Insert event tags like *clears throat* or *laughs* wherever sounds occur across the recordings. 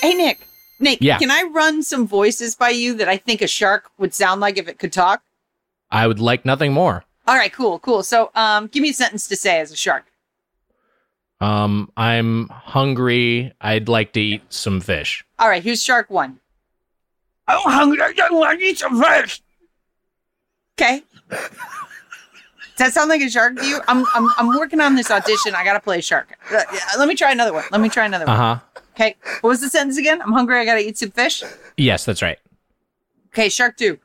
Hey, hey, Nick. Nick, Yeah. can I run some voices by you that I think a shark would sound like if it could talk? I would like nothing more. All right, cool, cool. So, um, give me a sentence to say as a shark. Um, I'm hungry. I'd like to eat some fish. All right, here's shark one. I'm hungry. I want to eat some fish. Okay. Does that sound like a shark to you? I'm, I'm, I'm working on this audition. I gotta play a shark. Uh, let me try another one. Let me try another Uh one. huh. Okay. What was the sentence again? I'm hungry. I gotta eat some fish. Yes, that's right. Okay, shark two.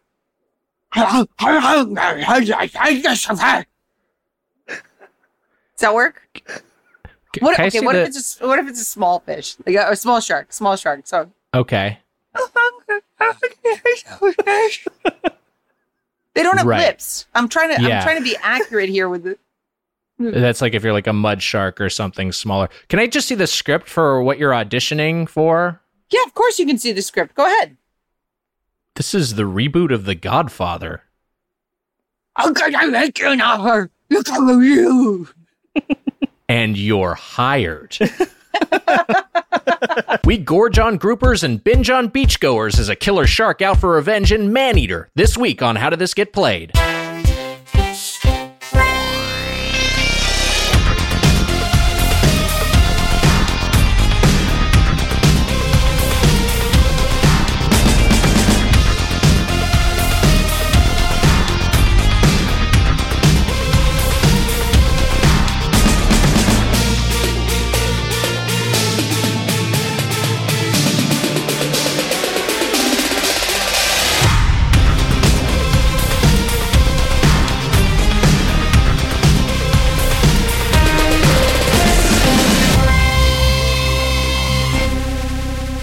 I'm hungry. I want to eat some fish. Does that work? C- What? Okay. What the- if it's a, what if it's a small fish, like a, a small shark? Small shark. So okay? they don't have Right. lips. I'm trying to. Yeah. I'm trying to be accurate here with the. Mm-hmm. That's like if you're like a mud shark or something smaller. Can I just see the script for what you're auditioning for? Yeah, of course you can see the script. Go ahead. This is the reboot of The Godfather. I'm gonna make you an offer. Look at you. *laughs* and you're hired. *laughs* we gorge on groupers and binge on beachgoers as a killer shark out for revenge in Maneater this week on How Did This Get Played?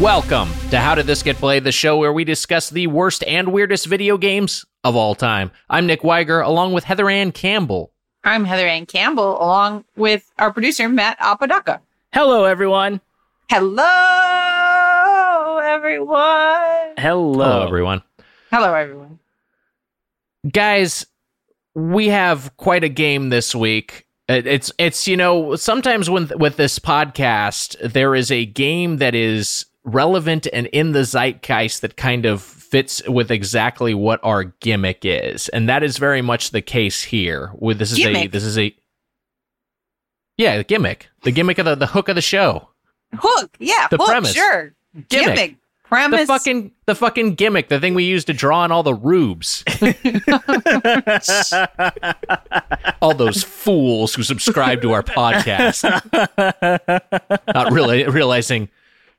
Welcome to How Did This Get Played, the show where we discuss the worst and weirdest video games of all time. I'm Nick Weiger, along with Heather Ann Campbell. I'm Heather Ann Campbell, along with our producer Matt Apodaca. Hello, everyone. Hello, everyone. Hello. Hello, everyone. Hello, everyone. guys we have quite a game this week uh, it's it's you know sometimes when with this podcast there is a game that is relevant and in the zeitgeist that kind of fits with exactly what our gimmick is and that is very much the case here with this is a this is a yeah the gimmick the gimmick of the, the hook of the show Hook, yeah, The hook, premise. sure. Gimmick. Gimmick, premise. the fucking the fucking gimmick the thing we use to draw on all the rubes *laughs* all those fools who subscribe to our podcast, *laughs* not really realizing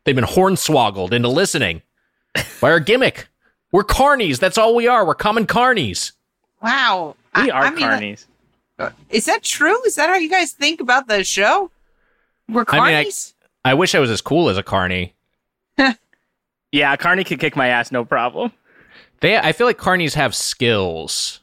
they've been hornswoggled into listening by our gimmick. We're carnies. That's all we are. We're common carnies. wow, we I- are I mean, carnies. Uh, is that true? Is that how you guys think about the show? We're I mean, I- carnies. I wish I was as cool as a carny. *laughs* yeah, Carney could kick my ass, no problem. They, I feel like carnies have skills,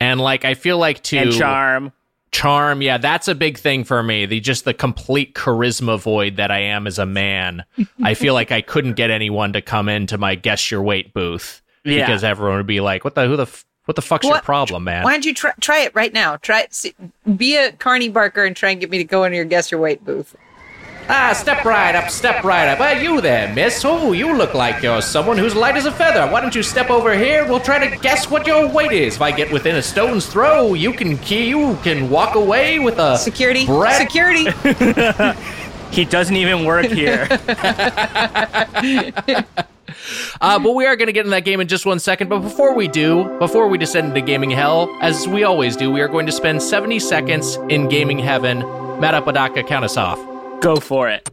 and like I feel like to And charm. Charm. Yeah, that's a big thing for me. The just the complete charisma void that I am as a man. *laughs* I feel like I couldn't get anyone to come into my guess your weight booth Yeah. because everyone would be like, "What the who the f- what the fuck's your problem, man?" Why don't you try, try it right now? Try it. See, be a carney barker and try and get me to go into your guess your weight booth. Ah, step right up, step right up. Ah, you there, miss? Oh, you look like you're someone who's light as a feather. Why don't you step over here? We'll try to guess what your weight is. If I get within a stone's throw, you can you can walk away with a Security, Brett- security. *laughs* He doesn't even work here. *laughs* *laughs* Uh, but we are going to get in that game in just one second. But before we do, before we descend into gaming hell, as we always do, we are going to spend 70 seconds in gaming heaven. Matt Apodaca, count us off. Go for it.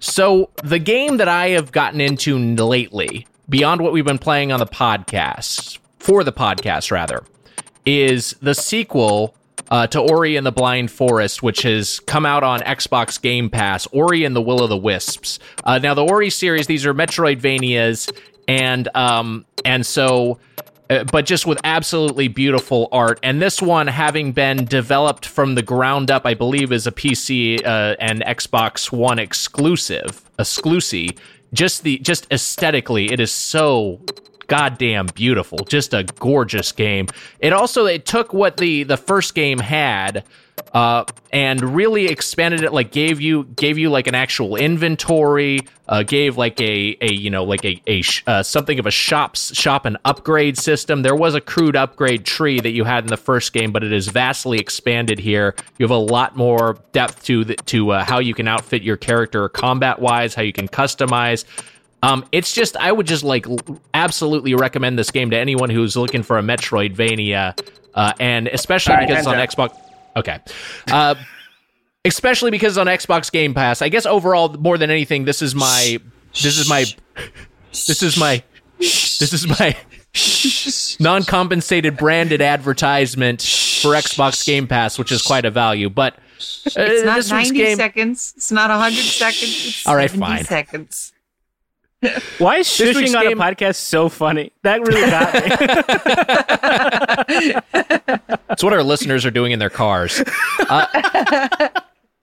So, the game that I have gotten into lately, beyond what we've been playing on the podcast, for the podcast rather, is the sequel uh, to Ori and the Blind Forest, which has come out on Xbox Game Pass, Ori and the Will of the Wisps. Uh, now, the Ori series, these are Metroidvanias, and um, and so uh, but just with absolutely beautiful art. And this one, having been developed from the ground up, I believe is a PC uh, and Xbox One exclusive, exclusive. Just the just aesthetically, it is so goddamn beautiful. Just a gorgeous game. It also it took what the the first game had. Uh, and really expanded it. Like gave you gave you like an actual inventory, uh, gave like a a you know like a a sh- uh, something of a shops shop and upgrade system. There was a crude upgrade tree that you had in the first game, but it is vastly expanded here. You have a lot more depth to the, to uh, how you can outfit your character combat wise, how you can customize. Um, it's just I would just like absolutely recommend this game to anyone who's looking for a Metroidvania, uh, and especially All right, because it's on Xbox. Okay, uh, especially because on Xbox Game Pass. I guess overall, more than anything, this is my this is my this is my this is my non-compensated branded advertisement for Xbox Game Pass, which is quite a value. But uh, It's not 90 game, seconds. It's not 100 seconds. It's All right, 70 fine. seconds. Why is This shushing on game- a podcast so funny? That really got me. *laughs* It's what our listeners are doing in their cars. Uh,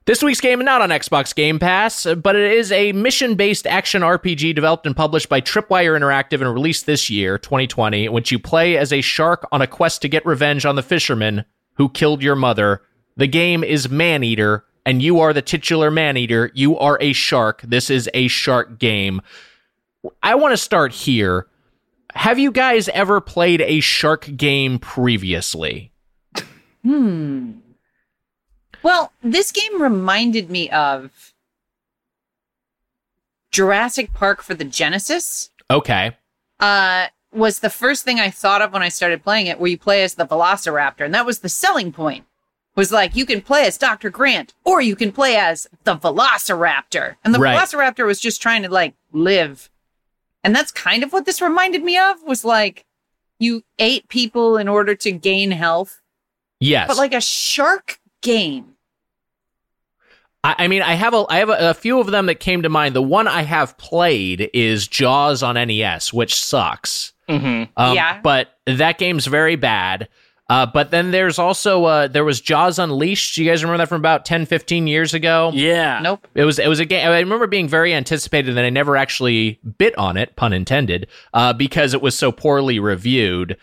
this week's game not on Xbox Game Pass, but it is a mission-based action RPG developed and published by Tripwire Interactive and released this year, 2020, in which you play as a shark on a quest to get revenge on the fisherman who killed your mother. The game is Maneater, and you are the titular Maneater. You are a shark. This is a shark game. I want to start here. Have you guys ever played a shark game previously? Hmm. Well, this game reminded me of Jurassic Park for the Genesis. Okay. Uh, was the first thing I thought of when I started playing it, where you play as the Velociraptor, and that was the selling point. Was like you can play as Dr. Grant, or you can play as the Velociraptor, and the Right. Velociraptor was just trying to like live, and that's kind of what this reminded me of. Was like you ate people in order to gain health, Yes. but like a shark game. I, I mean, I have a I have a, a few of them that came to mind. The one I have played is Jaws on NES, which sucks. hmm Um, Yeah. But that game's very bad. Uh, but then there's also uh, there was Jaws Unleashed. You guys remember that from about 10, 15 years ago? Yeah. Nope. It was it was a game. I remember being very anticipated, and I never actually bit on it, pun intended, uh, because it was so poorly reviewed.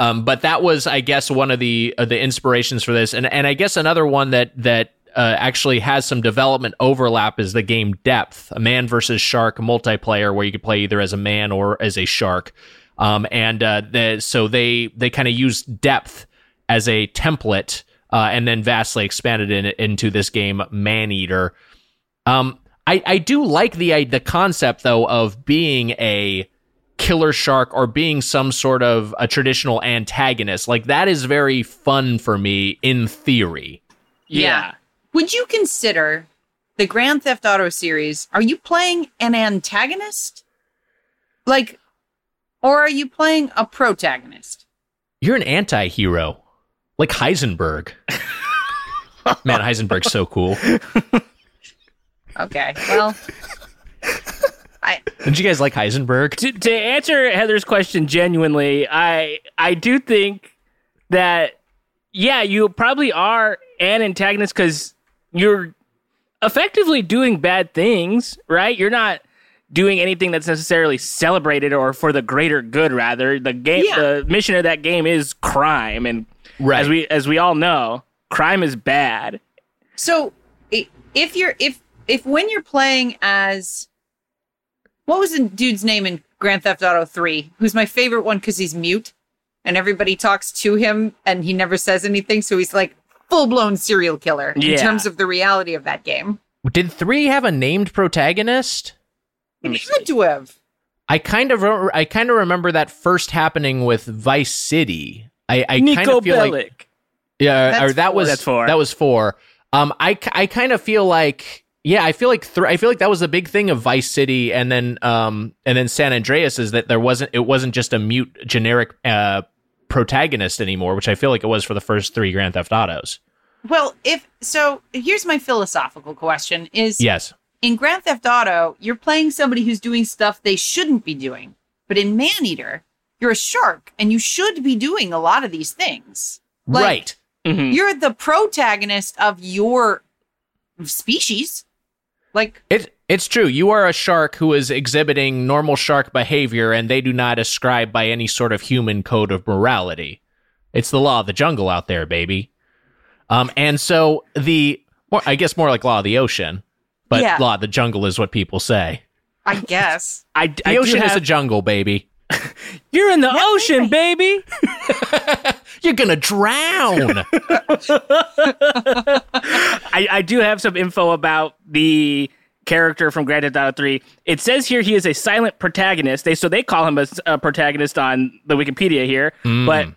Um, but that was, I guess, one of the uh, the inspirations for this, and and I guess another one that that uh, actually has some development overlap is the game Depth, a man versus shark multiplayer, where you could play either as a man or as a shark. Um, and uh, the, so they they kind of used Depth as a template, uh, and then vastly expanded it into this game Maneater. Um, I, I do like the the concept though of being a killer shark or being some sort of a traditional antagonist. Like that is very fun for me in theory. Yeah. Would you consider the Grand Theft Auto series? Are you playing an antagonist? Like, or are you playing a protagonist? You're an anti-hero. Like Heisenberg. *laughs* Man, Heisenberg's so cool. Okay, well, I Did you guys like Heisenberg? To, to answer Heather's question genuinely, I I do think that yeah, you probably are an antagonist because you're effectively doing bad things, right? You're not doing anything that's necessarily celebrated or for the greater good. Rather, the game, Yeah. the mission of that game is crime, and Right. as we as we all know, crime is bad. so if you're if if when you're playing as what was the dude's name in Grand Theft Auto 3, who's my favorite one because he's mute and everybody talks to him and he never says anything, so he's like full blown serial killer in Yeah. terms of the reality of that game. Did 3 have a named protagonist? It had to have. I kind of re- I kind of remember that first happening with Vice City. I, I kind Niko of feel Bellic. like Yeah, That's or that four. was That's four. That was four. Um, I, I kind of feel like yeah, I feel like th- I feel like that was a big thing of Vice City, and then um, and then San Andreas is that there wasn't it wasn't just a mute generic uh protagonist anymore, which I feel like it was for the first three Grand Theft Autos. Well, if so, here's my philosophical question: Is Yes, in Grand Theft Auto, you're playing somebody who's doing stuff they shouldn't be doing, but in Maneater, you're a shark and you should be doing a lot of these things. Like, right. Mhm. You're the protagonist of your species. Like, It it's true. You are a shark who is exhibiting normal shark behavior, and they do not ascribe by any sort of human code of morality. It's the law of the jungle out there, baby. Um, and so the more, I guess more like Law of the Ocean, but Yeah. Law of the Jungle is what people say. I guess. *laughs* I, The I do ocean is a jungle, baby. *laughs* You're in the ocean, baby. *laughs* You're gonna drown. *laughs* I, I do have some info about the character from Grand Theft Auto 3. It says here he is a silent protagonist. They so they call him a protagonist on the Wikipedia here, but hmm.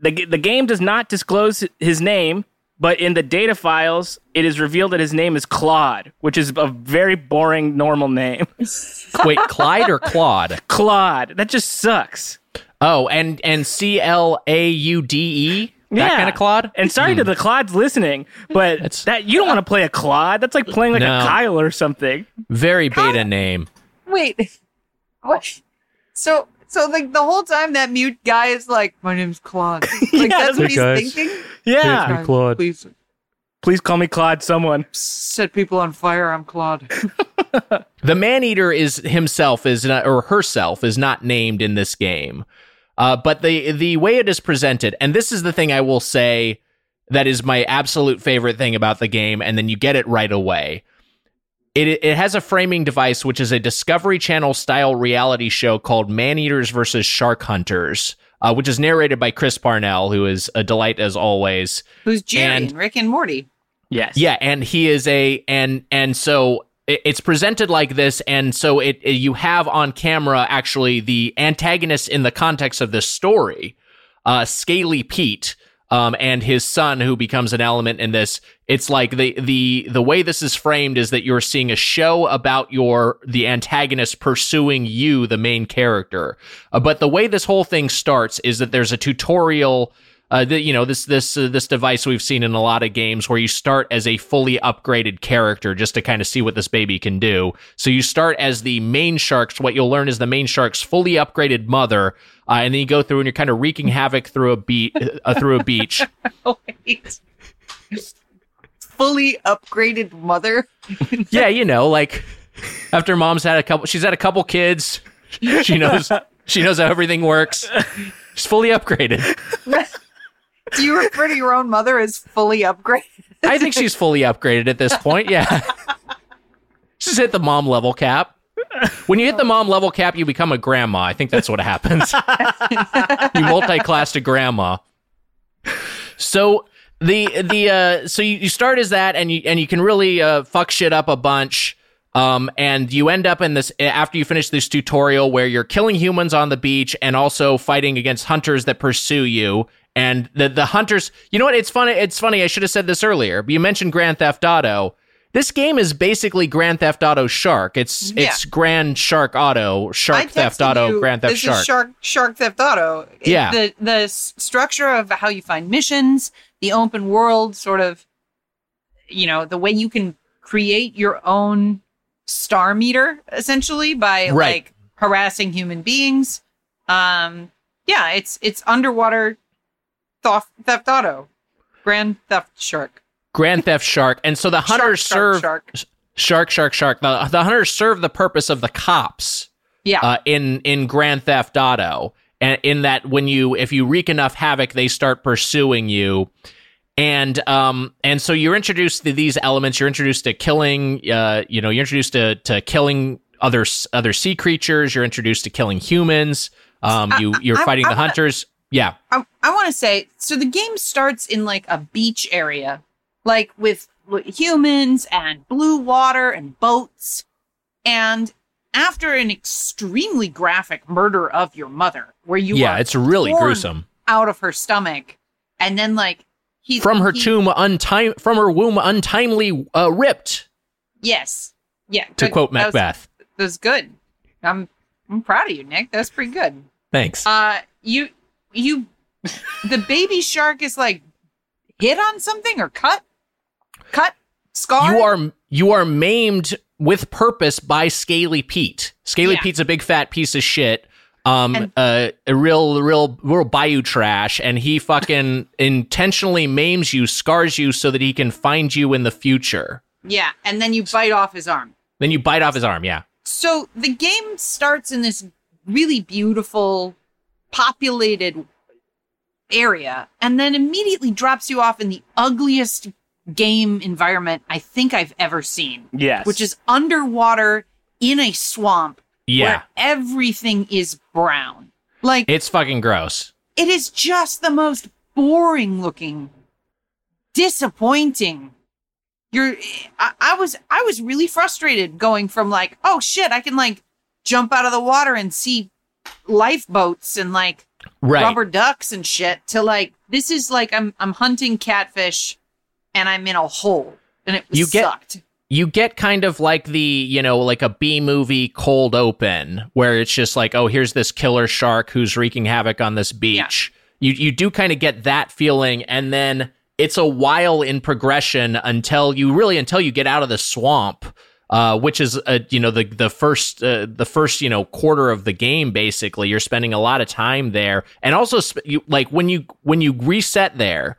the the game does not disclose his name. But in the data files, it is revealed that his name is Claude, which is a very boring normal name. *laughs* Wait, Clyde or Claude? Claude, that just sucks. Oh, and and C L A U D E. That kind of Claude. And sorry to hmm. the Claudes listening, but That's- that you don't want to play a Claude. That's like playing like No. a Kyle or something. Very beta name. Wait. What? So so like the whole time that mute guy is like, my name's Claude. *laughs* Like Yeah, that's what he's guys. thinking. Yeah. Guys, Claude. Please Please call me Claude someone. set people on fire. I'm Claude. *laughs* The man eater is himself is not, or herself is not named in this game. Uh, but the the way it is presented, and this is the thing I will say that is my absolute favorite thing about the game, and then you get it right away. It it has a framing device which is a Discovery Channel style reality show called Man Eaters versus Shark Hunters, uh, which is narrated by Chris Parnell, who is a delight as always. Who's Jerry And- and Rick and Morty? Yes. Yeah, and he is a and and so it's presented like this, and so it, it- you have on camera actually the antagonist in the context of this story, uh, Scaly Pete, um, and his son who becomes an element in this. It's like the the the way this is framed is that you're seeing a show about your the antagonist pursuing you, the main character. Uh, but the way this whole thing starts is that there's a tutorial uh, the, you know this this uh, this device we've seen in a lot of games where you start as a fully upgraded character just to kind of see what this baby can do. So you start as the main shark's. What you'll learn is the main shark's fully upgraded mother, uh, and then you go through and you're kind of wreaking havoc through a beat uh, through a beach. *laughs* Oh wait. Fully upgraded mother. *laughs* yeah, you know, like after mom's had a couple, she's had a couple kids. She knows she knows how everything works. She's fully upgraded. *laughs* Do you refer to your own mother as fully upgraded? I think she's fully upgraded at this point. Yeah. She's hit the mom level cap. When you hit the mom level cap, you become a grandma. I think that's what happens. you multi-class to grandma. So the the uh so you, you start as that and you and you can really uh fuck shit up a bunch. Um, and you end up in this after you finish this tutorial where you're killing humans on the beach and also fighting against hunters that pursue you. And the the hunters, you know what? It's funny. It's funny. I should have said this earlier. But you mentioned Grand Theft Auto. This game is basically Grand Theft Auto Shark. It's Yeah. it's Grand Shark Auto, Shark Theft Auto, you, Grand Theft this Shark. Is Shark Shark Theft Auto. Yeah. The the structure of how you find missions, the open world sort of you know, the way you can create your own star meter essentially by Right. like harassing human beings. Um yeah, it's it's underwater theft, theft auto. Grand Theft Shark. Grand Theft Shark. And so the hunters Shark, serve shark, shark. Shark, Shark. The, the hunters serve the purpose of the cops. Yeah. uh, in in Grand Theft Auto, and in that when you if you wreak enough havoc, they start pursuing you, and um and so you're introduced to these elements. You're introduced to killing, uh, you know, you're introduced to to killing other other sea creatures. You're introduced to killing humans. Um, you you're I- fighting I the hunters. Yeah, I, I want to say so the game starts in like a beach area, like with humans and blue water and boats. And after an extremely graphic murder of your mother, where you yeah, it's really gruesome. out of her stomach, and then like he's From her he- tomb, untime from her womb, untimely uh, ripped. Yes, yeah. To good. quote That was- Macbeth. that was good. I'm I'm proud of you, Nick. That's pretty good. Thanks. Uh, you you the baby shark is like hit on something or cut, cut, scar. you are you are maimed with purpose by Scaly Pete. Scaly Yeah. Pete's a big fat piece of shit. Um, And- uh, a real, real, real bayou trash, and he fucking *laughs* intentionally maims you, scars you, so that he can find you in the future. yeah, and then you bite off his arm. Then you bite off his arm. Yeah, So the game starts in this really beautiful, populated area and then immediately drops you off in the ugliest game environment I think I've ever seen, Yes. which is underwater in a swamp Yeah. where everything is brown. Like It's fucking gross. it is just the most boring looking, disappointing. You're, I, I was, I was really frustrated going from like, oh shit, I can like jump out of the water and see lifeboats and like Right. rubber ducks and shit to like, this is like, I'm, I'm hunting catfish and I'm in a hole. And it You get- you get kind of like the you know like a b movie cold open where it's just like oh here's this killer shark who's wreaking havoc on this beach. You you do kind of get that feeling and then it's a while in progression until you really until you get out of the swamp uh, which is uh, you know the the first uh, the first you know quarter of the game basically. You're spending a lot of time there. And also sp- you like when you when you reset there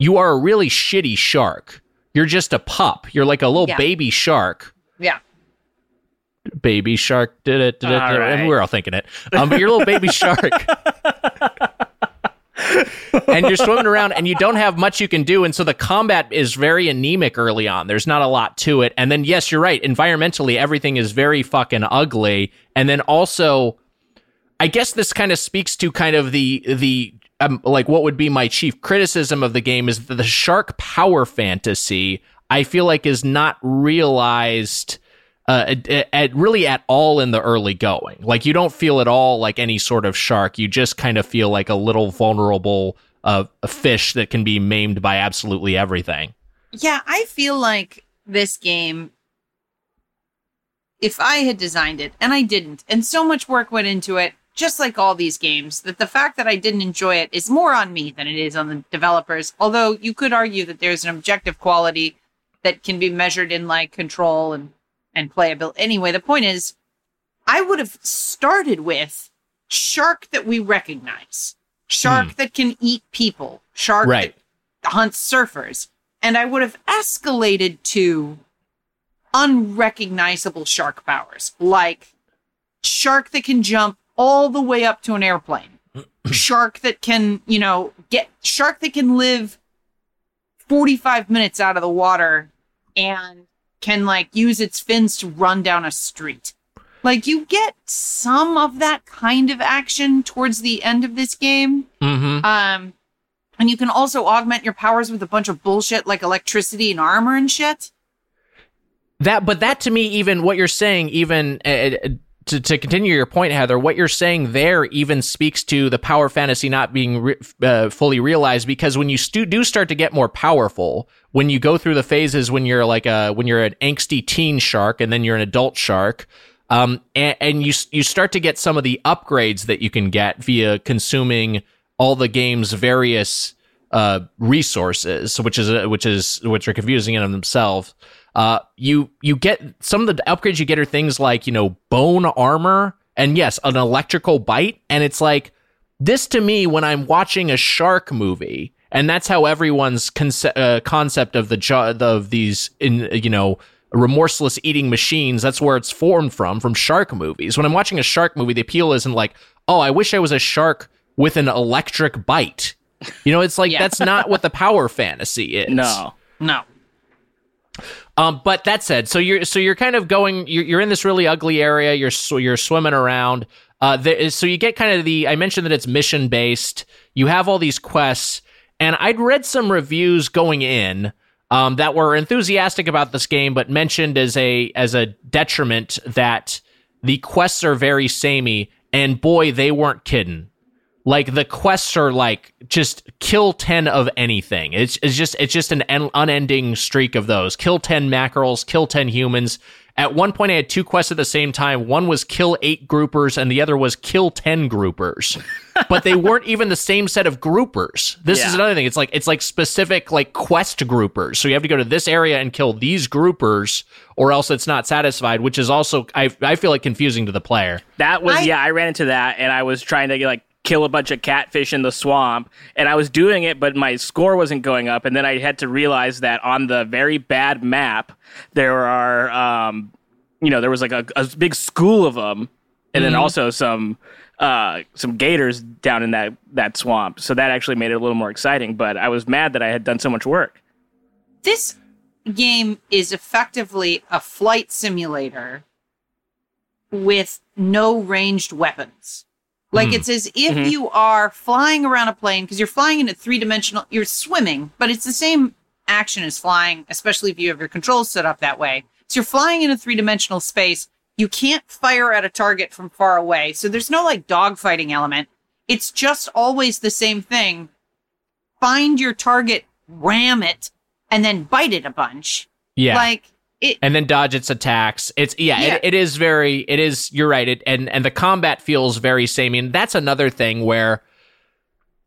you are a really shitty shark. You're just a pup. You're like a little Yeah. baby shark. Yeah. baby shark did it, did it, did it, right. and we're all thinking it. Um but you're a little baby *laughs* shark *laughs* and you're swimming around and you don't have much you can do and so the combat is very anemic early on. There's not a lot to it. And then yes you're right. Environmentally everything is very fucking ugly. And then also i guess this kind of speaks to kind of the the um, like what would be my chief criticism of the game is that the shark power fantasy i feel like is not realized uh, at, at really at all in the early going. Like you don't feel at all like any sort of shark. You just kind of feel like a little vulnerable uh, a fish that can be maimed by absolutely everything. Yeah, I feel like this game, if I had designed it, and I didn't, and so much work went into it, just like all these games, that the fact that I didn't enjoy it is more on me than it is on the developers. Although you could argue that there's an objective quality that can be measured in like control and, and playability. Anyway, the point is, I would have started with shark that we recognize, shark hmm. that can eat people, shark Right. that hunts surfers. And I would have escalated to unrecognizable shark powers, like shark that can jump all the way up to an airplane, *clears throat* shark that can, you know, get shark that can live 45 minutes out of the water and can like use its fins to run down a street. Like you get some of that kind of action towards the end of this game. Mm-hmm. Um, and you can also augment your powers with a bunch of bullshit like electricity and armor and shit. That, but that to me, even what you're saying, even uh, to, to continue your point, Heather, what you're saying there even speaks to the power fantasy not being re- uh, fully realized. Because when you stu- do start to get more powerful, when you go through the phases, when you're like a when you're an angsty teen shark, and then you're an adult shark, um, and, and you you start to get some of the upgrades that you can get via consuming all the game's various uh, resources, which is which is which are confusing in themselves. Uh, you you get some of the upgrades you get are things like you know bone armor and yes, an electrical bite, and it's like this to me when I'm watching a shark movie, and that's how everyone's conce- uh, concept of the jo- of these in you know remorseless eating machines. That's where it's formed from from shark movies. When I'm watching a shark movie, the appeal isn't like, oh, I wish I was a shark with an electric bite. You know, it's like Yeah. that's not what the power fantasy is. *laughs* no. No. Um, but that said, so you're so you're kind of going. You're, you're in this really ugly area. You're you're swimming around. Uh, so you get kind of the. I mentioned that it's mission based. You have all these quests, and I'd read some reviews going in um, that were enthusiastic about this game, but mentioned as a as a detriment that the quests are very samey. And boy, they weren't kidding like the quests are like just kill 10 of anything. It's, it's just it's just an un- unending streak of those. Kill 10 mackerels kill 10 humans. At one point i had two quests at the same time. One was kill 8 groupers and the other was kill 10 groupers. *laughs* But they weren't even the same set of groupers. This is another thing. It's like it's like specific like quest groupers. So you have to go to this area and kill these groupers or else it's not satisfied which is also i, I feel like confusing to the player. That was I- yeah. I ran into that, and I was trying to get like kill a bunch of catfish in the swamp, and I was doing it, but my score wasn't going up, and then I had to realize that on the very bad map there are, um, you know, there was like a, a big school of them. and then also some uh, some gators down in that that swamp. So that actually made it a little more exciting. But I was mad that I had done so much work. This game is effectively a flight simulator with no ranged weapons. Like it's as if Mhm. you are flying around a plane because you're flying in a three dimensional, you're swimming, but it's the same action as flying, especially if you have your controls set up that way. So you're flying in a three dimensional space. You can't fire at a target from far away. So there's no like dogfighting element. It's just always the same thing. Find your target, ram it, and then bite it a bunch. Yeah. Like it, and then dodge its attacks. It's yeah, Yeah. It, it is very it is you're right. It and and the combat feels very samey. And that's another thing where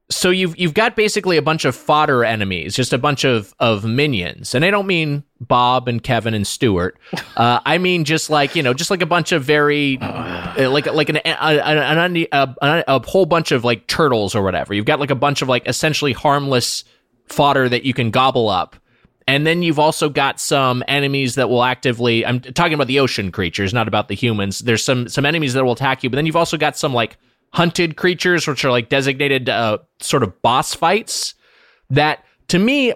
so you've you've got basically a bunch of fodder enemies, just a bunch of of minions. And I don't mean Bob and Kevin and Stuart. *laughs* Uh, I mean just like, you know, just like a bunch of very uh, like like an, an, an, a, a whole bunch of like turtles or whatever. You've got like a bunch of like essentially harmless fodder that you can gobble up. And then you've also got some enemies that will actively I'm talking about the ocean creatures, not about the humans. There's some some enemies that will attack you, but then you've also got some like hunted creatures which are like designated uh, sort of boss fights that to me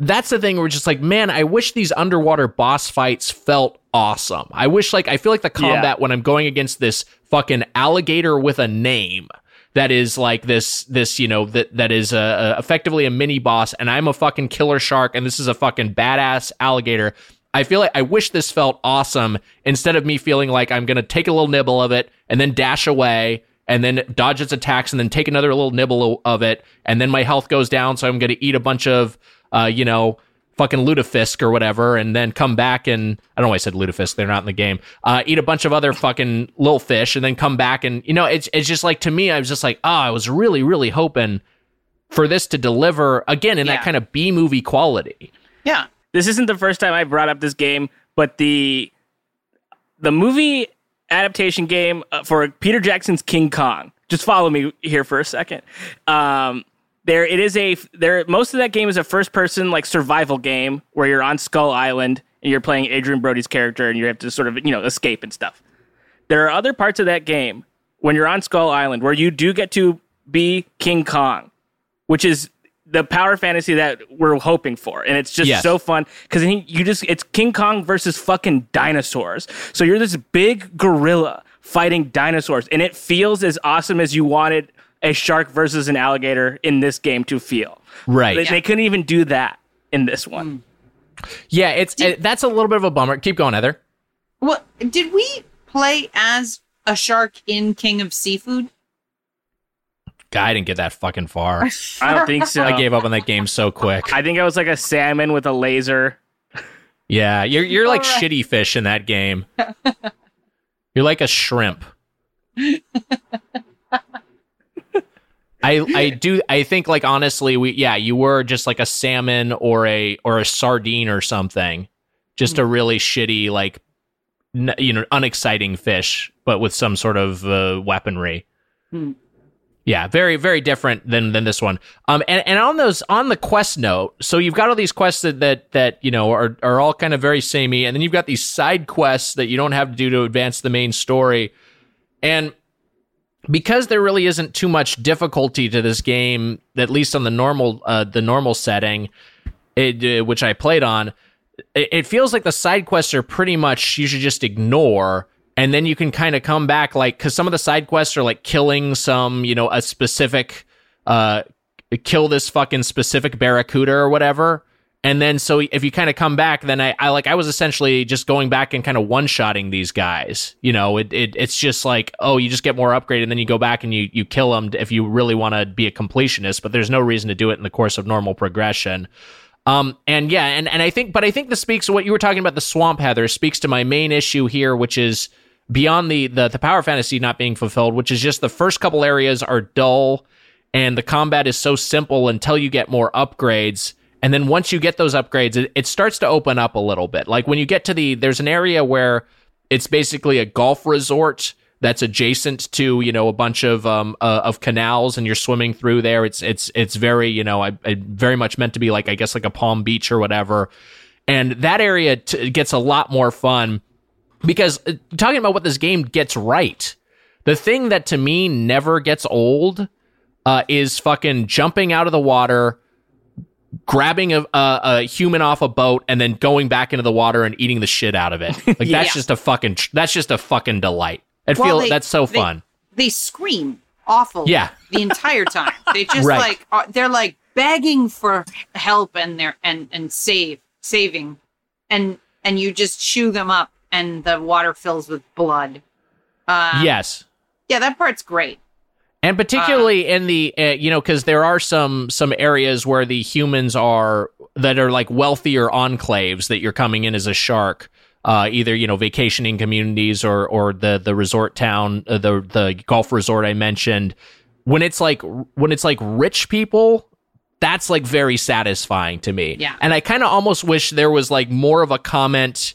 that's the thing where it's just like man i wish these underwater boss fights felt awesome i wish like i feel like the combat when i'm going against this fucking alligator with a name that is like this this you know that that is uh, uh, effectively a mini boss and i'm a fucking killer shark and this is a fucking badass alligator. I feel like i wish this felt awesome instead of me feeling like i'm gonna take a little nibble of it and then dash away and then dodge its attacks and then take another little nibble of it and then my health goes down so i'm going to eat a bunch of uh, you know fucking lutefisk or whatever and then come back and i don't know why i said lutefisk they're not in the game uh, eat a bunch of other fucking little fish and then come back and you know it's, it's just like to me i was just like oh i was really really hoping for this to deliver again in Yeah. that kind of b movie quality yeah. this isn't the first time I brought up this game, but the the movie adaptation game uh, for Peter Jackson's King Kong. Just follow me here for a second. Um, there, it is a there. Most of that game is a first person like survival game where you're on Skull Island and you're playing Adrien Brody's character and you have to sort of you know escape and stuff. There are other parts of that game when you're on Skull Island where you do get to be King Kong, which is the power fantasy that we're hoping for, and it's just Yes. so fun because you just it's King Kong versus fucking dinosaurs. So you're this big gorilla fighting dinosaurs, and it feels as awesome as you wanted a shark versus an alligator in this game to feel. right They, they couldn't even do that in this one. yeah it's it, uh, that's a little bit of a bummer keep going heather What did we play as a shark in King of Seafood? God, i didn't get that fucking far *laughs* I don't think so. i gave up on that game so quick I think I was like a salmon with a laser. Yeah, you're you're like All right. shitty fish in that game. you're like a shrimp. *laughs* I I do I think like honestly we yeah you were just like a salmon or a or a sardine or something, just a really shitty like n- you know unexciting fish but with some sort of uh, weaponry. Hmm. Yeah, very very different than than this one. Um, and, and on those on the quest note, so you've got all these quests that that, that you know are are all kind of very samey, and then you've got these side quests that you don't have to do to advance the main story, and because there really isn't too much difficulty to this game, at least on the normal uh, the normal setting, it, uh, which I played on, it, it feels like the side quests are pretty much you should just ignore and then you can kind of come back like because some of the side quests are like killing some you know a specific uh kill this fucking specific barracuda or whatever and then so if you kind of come back then I, I like i was essentially just going back and kind of one-shotting these guys you know it, it it's just like oh you just get more upgrade and then you go back and you you kill them if you really want to be a completionist but there's no reason to do it in the course of normal progression um, and yeah, and, and I think, but I think this speaks to what you were talking about. The swamp heather speaks to my main issue here, which is beyond the, the the power fantasy not being fulfilled, which is just the first couple areas are dull, and the combat is so simple until you get more upgrades. And then once you get those upgrades, it, it starts to open up a little bit. Like when you get to the, there's an area where it's basically a golf resort that's adjacent to you know a bunch of um uh, of canals and you're swimming through there it's it's it's very you know I, I very much meant to be like i guess like a palm beach or whatever and that area t- gets a lot more fun because uh, talking about what this game gets right The thing that to me never gets old uh, is fucking jumping out of the water, grabbing a, a, a human off a boat, and then going back into the water and eating the shit out of it. *laughs* Like Yeah. that's just a fucking that's just a fucking delight. I Well, feel they- that's so they- fun. They scream awful. Yeah. *laughs* The entire time. They *laughs* just Right. like are, they're like begging for help and they're and and save saving, and and you just chew them up and the water fills with blood. Um, yes. Yeah, that part's great. And particularly in the uh, you know because there are some some areas where the humans are that are like wealthier enclaves that you're coming in as a shark uh, either you know vacationing communities or or the the resort town uh, the the golf resort i mentioned when it's like when it's like rich people that's like very satisfying to me Yeah. and i kind of almost wish there was like more of a comment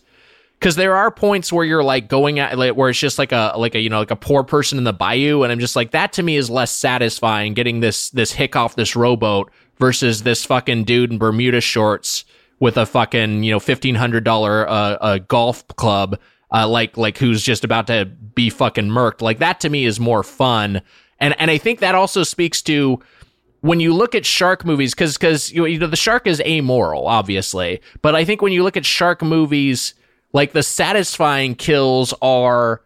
because there are points where you're like going at like where it's just like a like a you know like a poor person in the bayou and i'm just like that to me is less satisfying getting this this hick off this rowboat versus this fucking dude in bermuda shorts with a fucking you know fifteen hundred dollar uh, golf club uh like like who's just about to be fucking murked. Like that to me is more fun. And and i think that also speaks to when you look at shark movies, because because you know the shark is amoral, obviously, but I think when you look at shark movies, like the satisfying kills are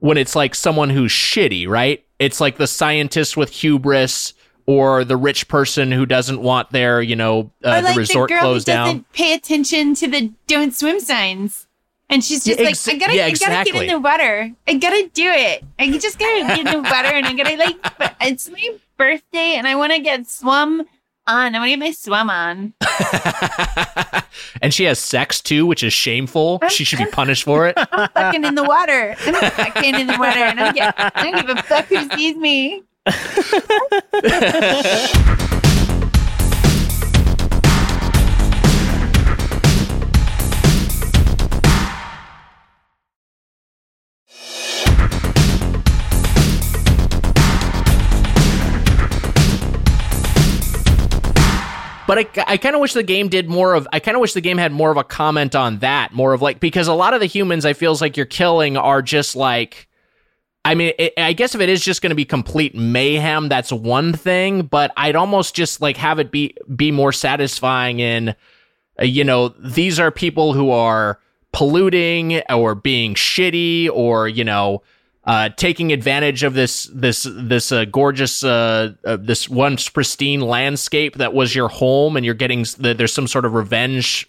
when it's like someone who's shitty, right? It's like the scientist with hubris or the rich person who doesn't want their you know uh, like the resort girl closed who down. doesn't pay attention to the don't swim signs. And she's just Yeah, like, I gotta, yeah, I gotta get in the water. I gotta do it. I just gotta get in the water, and I gotta like. *laughs* It's my birthday, and I want to get swum Ah, on. I want to get my swim on. *laughs* and she has sex too, which is shameful. She should be *laughs* punished for it. Fucking in the water. I'm fucking in the water, and I don't, get, I don't give a fuck who sees me. *laughs* But I, I kind of wish the game did more of. I kind of wish the game had more of a comment on that, more of like because a lot of the humans I feels like you're killing are just like. I mean, it, I guess if it is just going to be complete mayhem, that's one thing. But I'd almost just like have it be be more satisfying in, uh, you know, these are people who are polluting or being shitty or you know uh, taking advantage of this this this uh, gorgeous uh, uh, this once pristine landscape that was your home, and you're getting the, there's some sort of revenge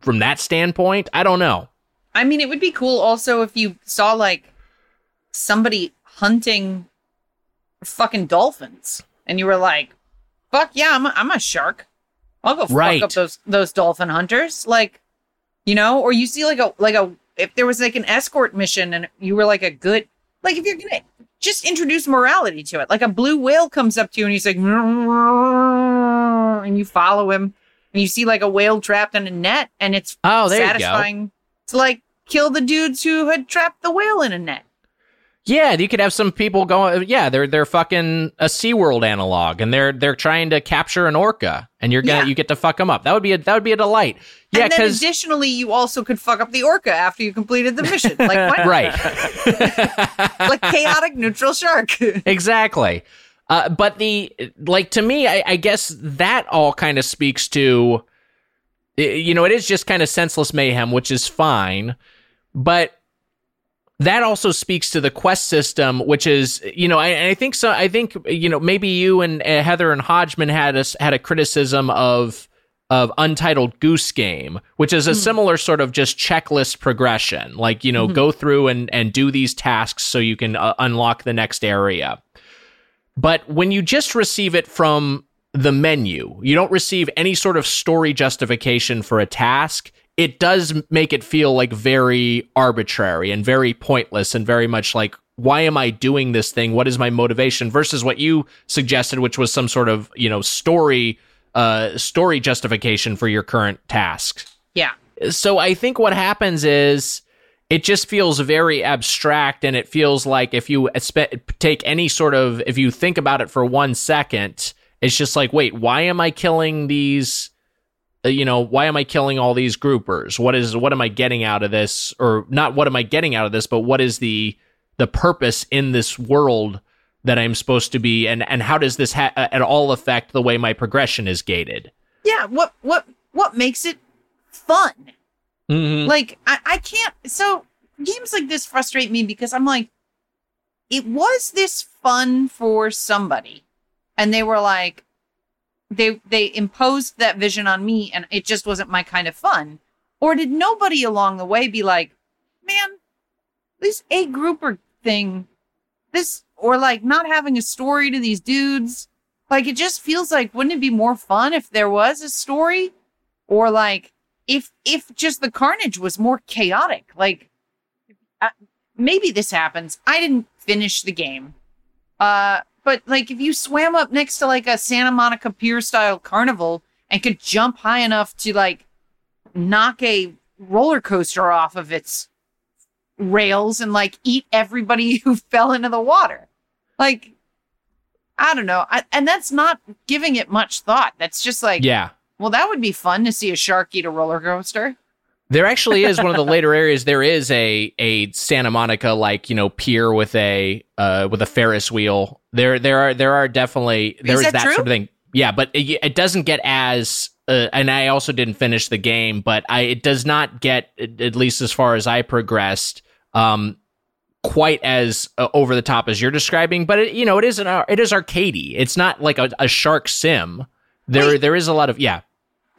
from that standpoint. I don't know. I mean, it would be cool also if you saw like somebody hunting fucking dolphins, and you were like, "Fuck yeah, I'm a, I'm a shark. I'll go Right. fuck up those those dolphin hunters." Like, you know, or you see like a like a if there was like an escort mission, and you were like a good like if you're gonna just introduce morality to it, like a blue whale comes up to you and he's like, and you follow him, and you see like a whale trapped in a net, and it's Oh, there you go. satisfying to like kill the dudes who had trapped the whale in a net. Yeah, you could have some people going. Yeah, they're they're fucking a SeaWorld analog, and they're they're trying to capture an orca, and you're gonna Yeah. you get to fuck them up. That would be a that would be a delight. Yeah, and then because additionally, you also could fuck up the orca after you completed the mission. Like what? right. *laughs* Like chaotic neutral shark. *laughs* exactly. Uh, but the like to me, I, I guess that all kind of speaks to, you know, it is just kind of senseless mayhem, which is fine, but that also speaks to the quest system, which is, you know, I, I think so. I think you know maybe you and uh, Heather and Hodgman had a s- had a criticism of of Untitled Goose Game, which is a similar sort of just checklist progression, like you know, go through and and do these tasks so you can uh, unlock the next area. But when you just receive it from the menu, you don't receive any sort of story justification for a task. It does make it feel like very arbitrary and very pointless and very much like, why am I doing this thing? What is my motivation? Versus what you suggested, which was some sort of, you know, story, uh, story justification for your current task yeah. so I think what happens is it just feels very abstract and it feels like if you take any sort of if you think about it for one second it's just like wait why am i killing these you know why am i killing all these groupers what is what am i getting out of this or not what am i getting out of this but what is the the purpose in this world that I'm supposed to be, and and how does this ha- at all affect the way my progression is gated? Yeah, what what what makes it fun? Mm-hmm. Like I, I can't so games like this frustrate me because I'm like, it was this fun for somebody. And they were like they they imposed that vision on me and it just wasn't my kind of fun. Or did nobody along the way be like, man, this A grouper thing, this or like not having a story to these dudes, like it just feels like wouldn't it be more fun if there was a story? Or like if if just the carnage was more chaotic like uh, maybe this happens i didn't finish the game uh but like if you swam up next to like a santa monica pier style carnival and could jump high enough to like knock a roller coaster off of its rails and like eat everybody *laughs* who fell into the water like i don't know I, and that's not giving it much thought that's just like yeah. well, that would be fun to see a shark eat a roller coaster. There actually is one of the later areas. There is a a Santa Monica like you know pier with a uh with a Ferris wheel. There there are there are definitely there is that that, true? sort of thing. Yeah, but it, it doesn't get as. Uh, and I also didn't finish the game, but I it does not get at least as far as I progressed. Um, quite as uh, over the top as you're describing, but it, you know it is an it is arcadey. It's not like a, a shark sim. There Wait. there is a lot of yeah.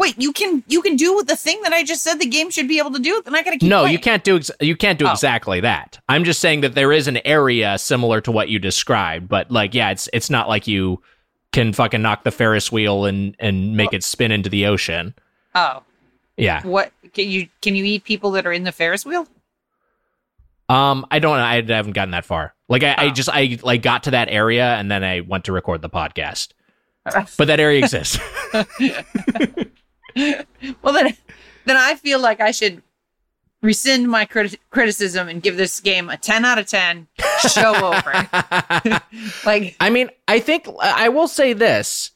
Wait, you can you can do the thing that I just said the game should be able to do. Then I gotta keep. No, playing. you can't do ex- you can't do Oh. exactly that. I'm just saying that there is an area similar to what you described, but like yeah, it's it's not like you can fucking knock the Ferris wheel and and make it spin into the ocean. Oh, Yeah. what can you can you eat people that are in the Ferris wheel? Um I don't I haven't gotten that far. Like I, I Oh. just I like got to that area and then I went to record the podcast. *laughs* But that area exists. *laughs* *laughs* Well, then then I feel like I should rescind my criti- criticism and give this game a ten out of ten. Show *laughs* over. *laughs* like I mean, I think I will say this.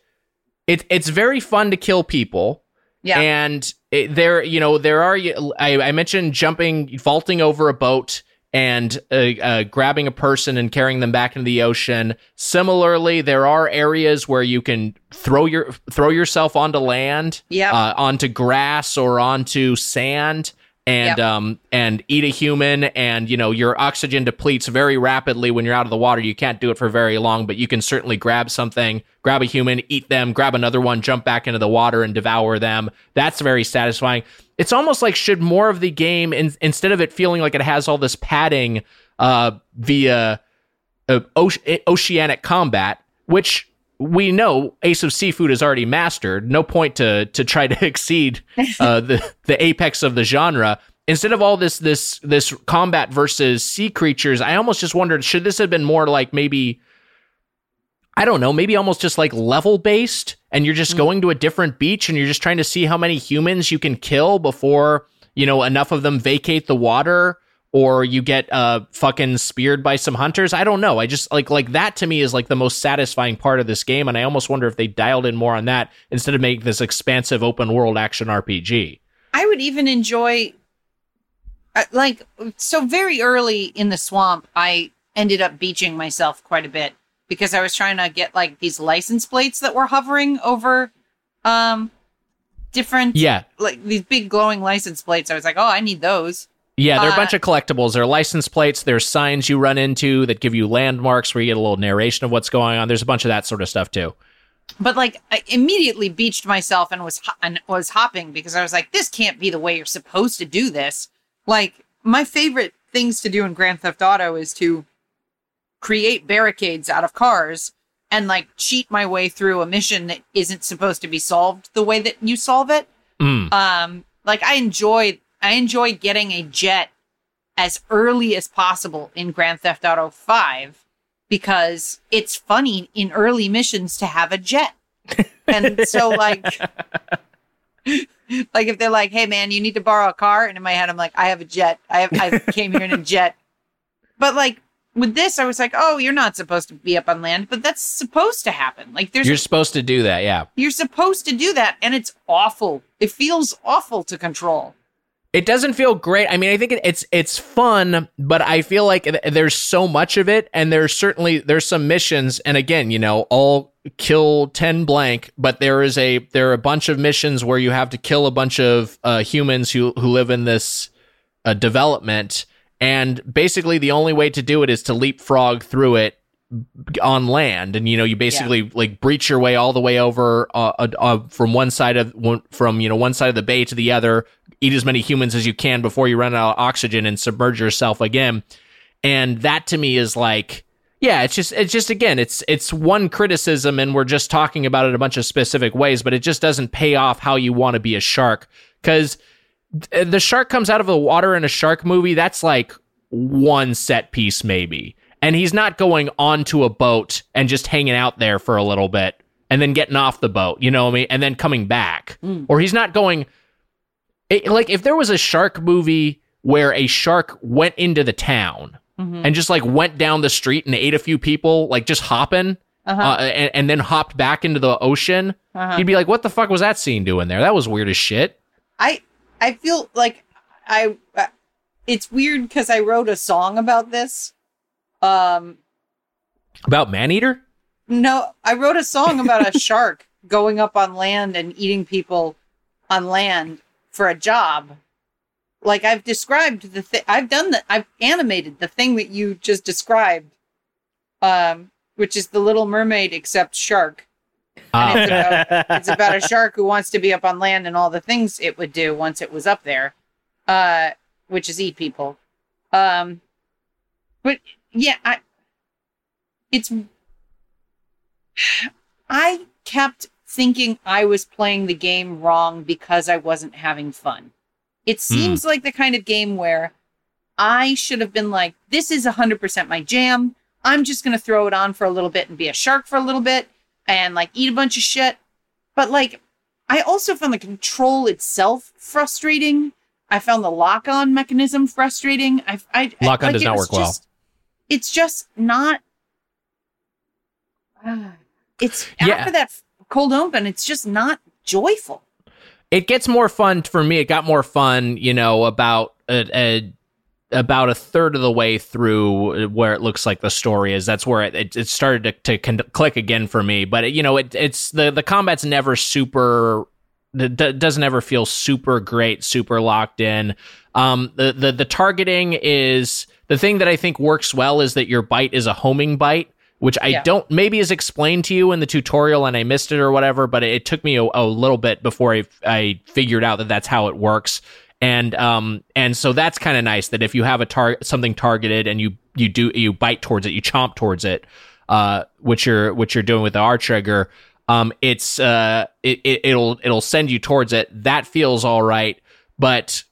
It, it's very fun to kill people. yeah, And it, there, you know, there are. I, I mentioned jumping, vaulting over a boat, and uh, uh, grabbing a person and carrying them back into the ocean. Similarly, there are areas where you can throw your throw yourself onto land, uh, onto grass or onto sand. And Yep. um and eat a human and you know your oxygen depletes very rapidly when you're out of the water. You can't do it for very long, but you can certainly grab something, grab a human, eat them, grab another one, jump back into the water and devour them. That's very satisfying. It's almost like should more of the game in, instead of it feeling like it has all this padding uh via uh, oce- oceanic combat, which we know Ace of Seafood has already mastered. No point to to try to *laughs* exceed uh, *laughs* the the apex of the genre. Instead of all this this this combat versus sea creatures, I almost just wondered should this have been more like maybe I don't know, maybe almost just like level based, and you're just going to a different beach and you're just trying to see how many humans you can kill before you know enough of them vacate the water or you get uh fucking speared by some hunters. I don't know. I just like like that to me is like the most satisfying part of this game, and I almost wonder if they dialed in more on that instead of making this expansive open world action RPG. I would even enjoy, uh, like, so very early in the swamp, I ended up beaching myself quite a bit because I was trying to get like these license plates that were hovering over, um, different, Yeah, like these big glowing license plates. I was like, oh, I need those. Yeah, they're a Uh, bunch of collectibles. There are license plates. There's signs you run into that give you landmarks where you get a little narration of what's going on. There's a bunch of that sort of stuff too. But like, I immediately beached myself and was ho- and was hopping because I was like, this can't be the way you're supposed to do this. Like, my favorite things to do in Grand Theft Auto is to create barricades out of cars and like cheat my way through a mission that isn't supposed to be solved the way that you solve it. Mm. Um, like I enjoy I enjoy getting a jet as early as possible in Grand Theft Auto 5 because it's funny in early missions to have a jet. And so *laughs* like like if they're like, "Hey man, you need to borrow a car." And in my head I'm like, "I have a jet. I have I came here in a jet." But like with this I was like, "Oh, you're not supposed to be up on land, but that's supposed to happen." Like there's You're supposed to do that, yeah. you're supposed to do that and it's awful. It feels awful to control. It doesn't feel great. I mean, I think it's it's fun, but I feel like there's so much of it, and there's certainly there's some missions, and again, you know, all kill ten blank, but there is a there are a bunch of missions where you have to kill a bunch of uh, humans who who live in this uh, development, and basically the only way to do it is to leapfrog through it on land and you know you basically like breach your way all the way over uh, uh, uh, from one side of one, from you know one side of the bay to the other eat as many humans as you can before you run out of oxygen and submerge yourself again. And that to me is like yeah it's just it's just again it's it's one criticism and we're just talking about it a bunch of specific ways but it just doesn't pay off how you want to be a shark. Because the shark comes out of the water in a shark movie that's like one set piece maybe and he's not going onto a boat and just hanging out there for a little bit and then getting off the boat you know what i mean? And then coming back. Or he's not going it, like if there was a shark movie where a shark went into the town and just like went down the street and ate a few people like just hopping Uh-huh. uh, and, and then hopped back into the ocean He'd be like what the fuck was that scene doing there? That was weird as shit. I I feel like I uh, it's weird because I wrote a song about this. Um, about maneater no, I wrote a song about a shark *laughs* going up on land and eating people on land for a job. Like I've described the thing, I've done that. I've animated the thing that you just described, um, which is the Little Mermaid except shark. Uh, It's about, *laughs* it's about a shark who wants to be up on land and all the things it would do once it was up there, uh, which is eat people. Um, but yeah, I, it's, I kept thinking I was playing the game wrong because I wasn't having fun. It hmm. seems like the kind of game where I should have been like, this is 100% my jam. I'm just going to throw it on for a little bit and be a shark for a little bit and like eat a bunch of shit. But like, I also found the control itself frustrating. I found the lock on mechanism frustrating. I, I Lock-on like, does not work well. It's just not. it's Yeah. after that cold open. It's just not joyful. it gets more fun for me. It got more fun, you know, about a, a about a third of the way through where it looks like the story is. That's where it, it, it started to, to con- click again for me. But it, you know, it, it's the the combat's never super. It d- doesn't ever feel super great, super locked in. Um, the, the the targeting is the thing that I think works well is that your bite is a homing bite, which I Yeah. don't maybe is explained to you in the tutorial and I missed it or whatever. But it, took me a, a little bit before I I figured out that that's how it works. And um and so that's kind of nice that if you have a tar- something targeted and you you do you bite towards it, you chomp towards it, uh, which you're which you're doing with the R trigger, um, it's uh it, it it'll it'll send you towards it. That feels all right, but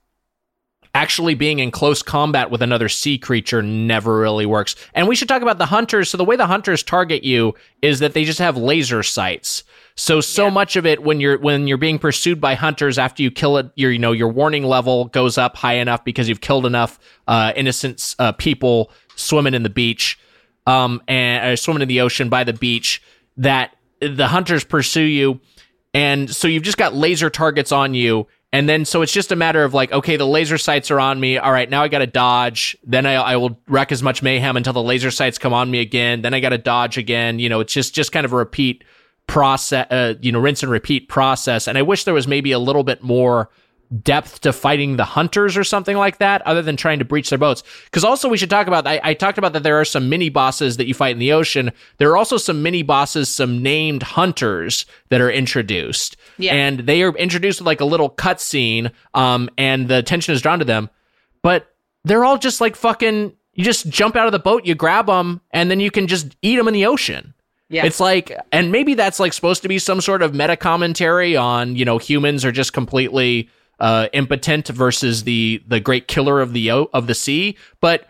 actually being in close combat with another sea creature never really works. And we should talk about the hunters. So the way the hunters target you is that they just have laser sights. So so much of it when you're when you're being pursued by hunters after you kill it, your you know your warning level goes up high enough because you've killed enough uh, innocent uh, people swimming in the beach, um, and uh, swimming in the ocean by the beach that the hunters pursue you and so you've just got laser targets on you and then so it's just a matter of like okay the laser sights are on me. All right now i gotta dodge. Then i, I will wreck as much mayhem until the laser sights come on me again. Then i gotta dodge again. You know it's just just kind of a repeat process uh, you know rinse and repeat process. And i wish there was maybe a little bit more depth to fighting the hunters or something like that other than trying to breach their boats. Because also we should talk about I, I talked about that there are some mini bosses that you fight in the ocean. There are also some mini bosses some named hunters that are introduced. Yeah. and they are introduced with like a little cutscene um and the attention is drawn to them. But they're all just like fucking you just jump out of the boat you grab them and then you can just eat them in the ocean. Yeah. it's like, and maybe that's like supposed to be some sort of meta commentary on, you know, humans are just completely uh, impotent versus the the great killer of the of the sea. But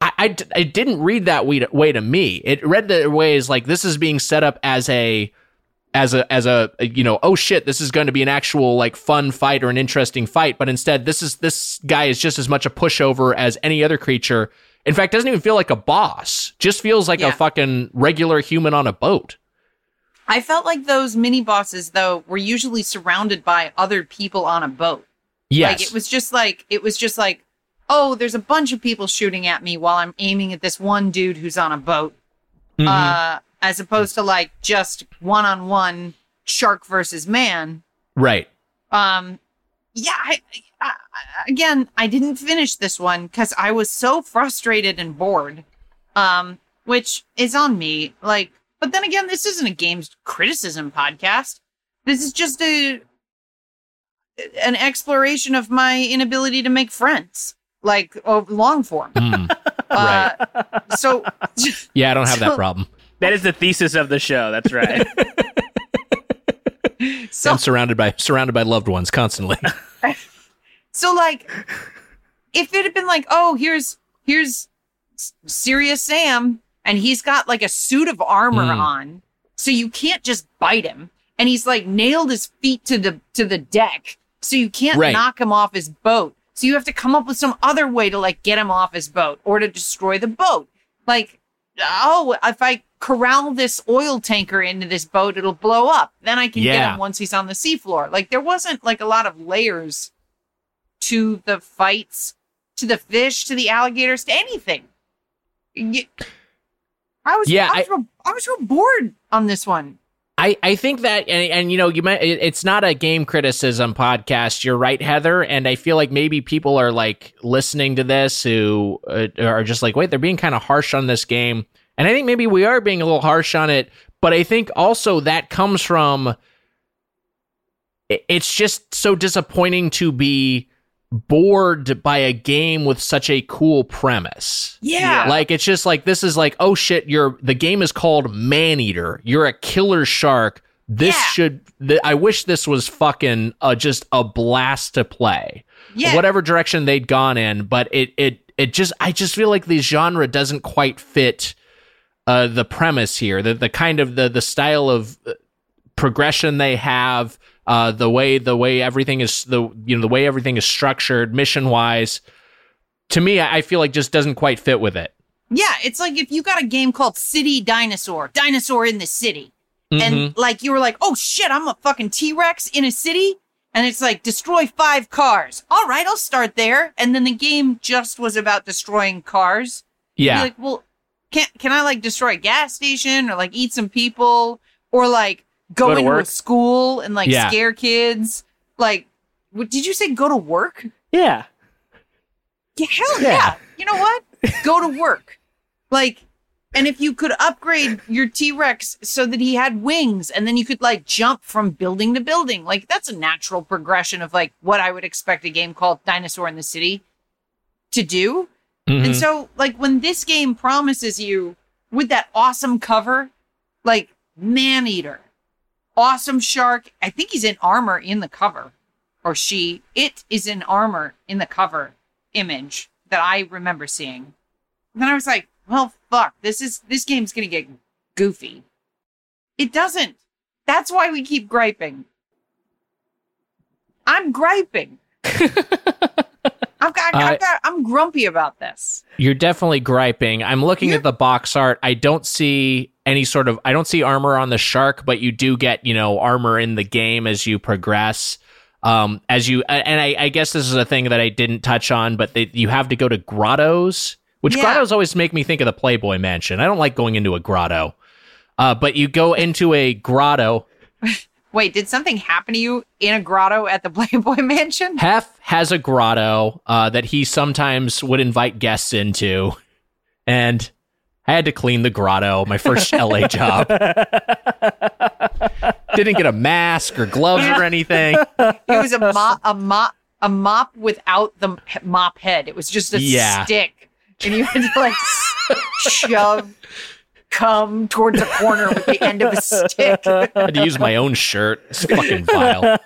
I, I it didn't read that way to, way to me. It read the way as like this is being set up as a as a as a you know oh shit this is going to be an actual like fun fight or an interesting fight but instead this is this guy is just as much a pushover as any other creature in fact doesn't even feel like a boss just feels like Yeah. a fucking regular human on a boat I felt like those mini bosses though were usually surrounded by other people on a boat. Yes. Like it was just like it was just like, oh, there's a bunch of people shooting at me while I'm aiming at this one dude who's on a boat. Mhm. Uh as opposed to like just one on one shark versus man. right. Um yeah, I, I, I, again, I didn't finish this one cuz I was so frustrated and bored. Um which is on me. Like but then again, this isn't a games criticism podcast. This is just a an exploration of my inability to make friends, like of long form. Mm. *laughs* Uh, so, *laughs* Yeah, I don't have that problem. That is the thesis of the show. That's right. *laughs* so, I'm surrounded by surrounded by loved ones constantly. so, like, if it had been like, oh, here's here's Serious Sam, and he's got like a suit of armor Mm. on, so you can't just bite him, and he's like nailed his feet to the to the deck, so you can't Right. knock him off his boat. So you have to come up with some other way to like get him off his boat or to destroy the boat. Like, oh, if I corral this oil tanker into this boat, it'll blow up. Then I can get him once he's on the seafloor. Like there wasn't like a lot of layers to the fights, to the fish, to the alligators, to anything. I was Yeah, I was, real, I was real bored on this one. I, I think that and, and you know you meant it, it's not a game criticism podcast. You're right, Heather, and I feel like maybe people are like listening to this who uh, are just like, wait, they're being kind of harsh on this game, and I think maybe we are being a little harsh on it. But I think also that comes from it- it's just so disappointing to be bored by a game with such a cool premise. Yeah. Like it's just like this is like oh shit you're the game is called Maneater. You're a killer shark. This Yeah. should th- I wish this was fucking uh, just a blast to play. Yeah. Whatever direction they'd gone in, but it it it just I just feel like the genre doesn't quite fit uh the premise here. The the kind of the the style of uh, progression they have uh the way the way everything is the you know the way everything is structured mission wise to me I I feel like just doesn't quite fit with it. Yeah, it's like if you got a game called City Dinosaur, Dinosaur in the City. Mhm. And like you were like, oh shit, I'm a fucking T Rex in a city. And it's like, destroy five cars. All right, I'll start there. And then the game just was about destroying cars. Yeah. like, well, can can I like destroy a gas station or like eat some people or like go, Go to work? school and like Yeah. scare kids? Like, what, did you say go to work? yeah. Yeah, hell Yeah. yeah. You know what? *laughs* Go to work. Like, and if you could upgrade your T Rex so that he had wings and then you could like jump from building to building, like that's a natural progression of like what I would expect a game called Dinosaur in the City to do. Mhm. And so, like, when this game promises you with that awesome cover, like Man Eater, awesome shark, I think he's in armor in the cover, or she, it is in armor in the cover image that I remember seeing. And then I was like, well, fuck, this is, this game's gonna get goofy. It doesn't. That's why we keep griping. I'm griping. *laughs* I've got, I've Uh, got, I'm grumpy about this. You're definitely griping. I'm looking You're- at the box art. I don't see any sort of I don't see armor on the shark, but you do get, you know, armor in the game as you progress. Um as you and I, I guess this is a thing that I didn't touch on, but they, you have to go to grottos, which Yeah. grottos always make me think of the Playboy Mansion. I don't like going into a grotto. Uh, but you go into a grotto. *laughs* Wait, did something happen to you in a grotto at the *laughs* Playboy Mansion? Hef has a grotto uh, that he sometimes would invite guests into, and I had to clean the grotto. My first *laughs* LA job. Didn't get a mask or gloves or anything. It was a mop, a mop, a mop without the mop head. It was just a Yeah. stick, and you had to like *laughs* shove cum towards a corner with the end of a stick. *laughs* I had to use my own shirt. It's fucking vile.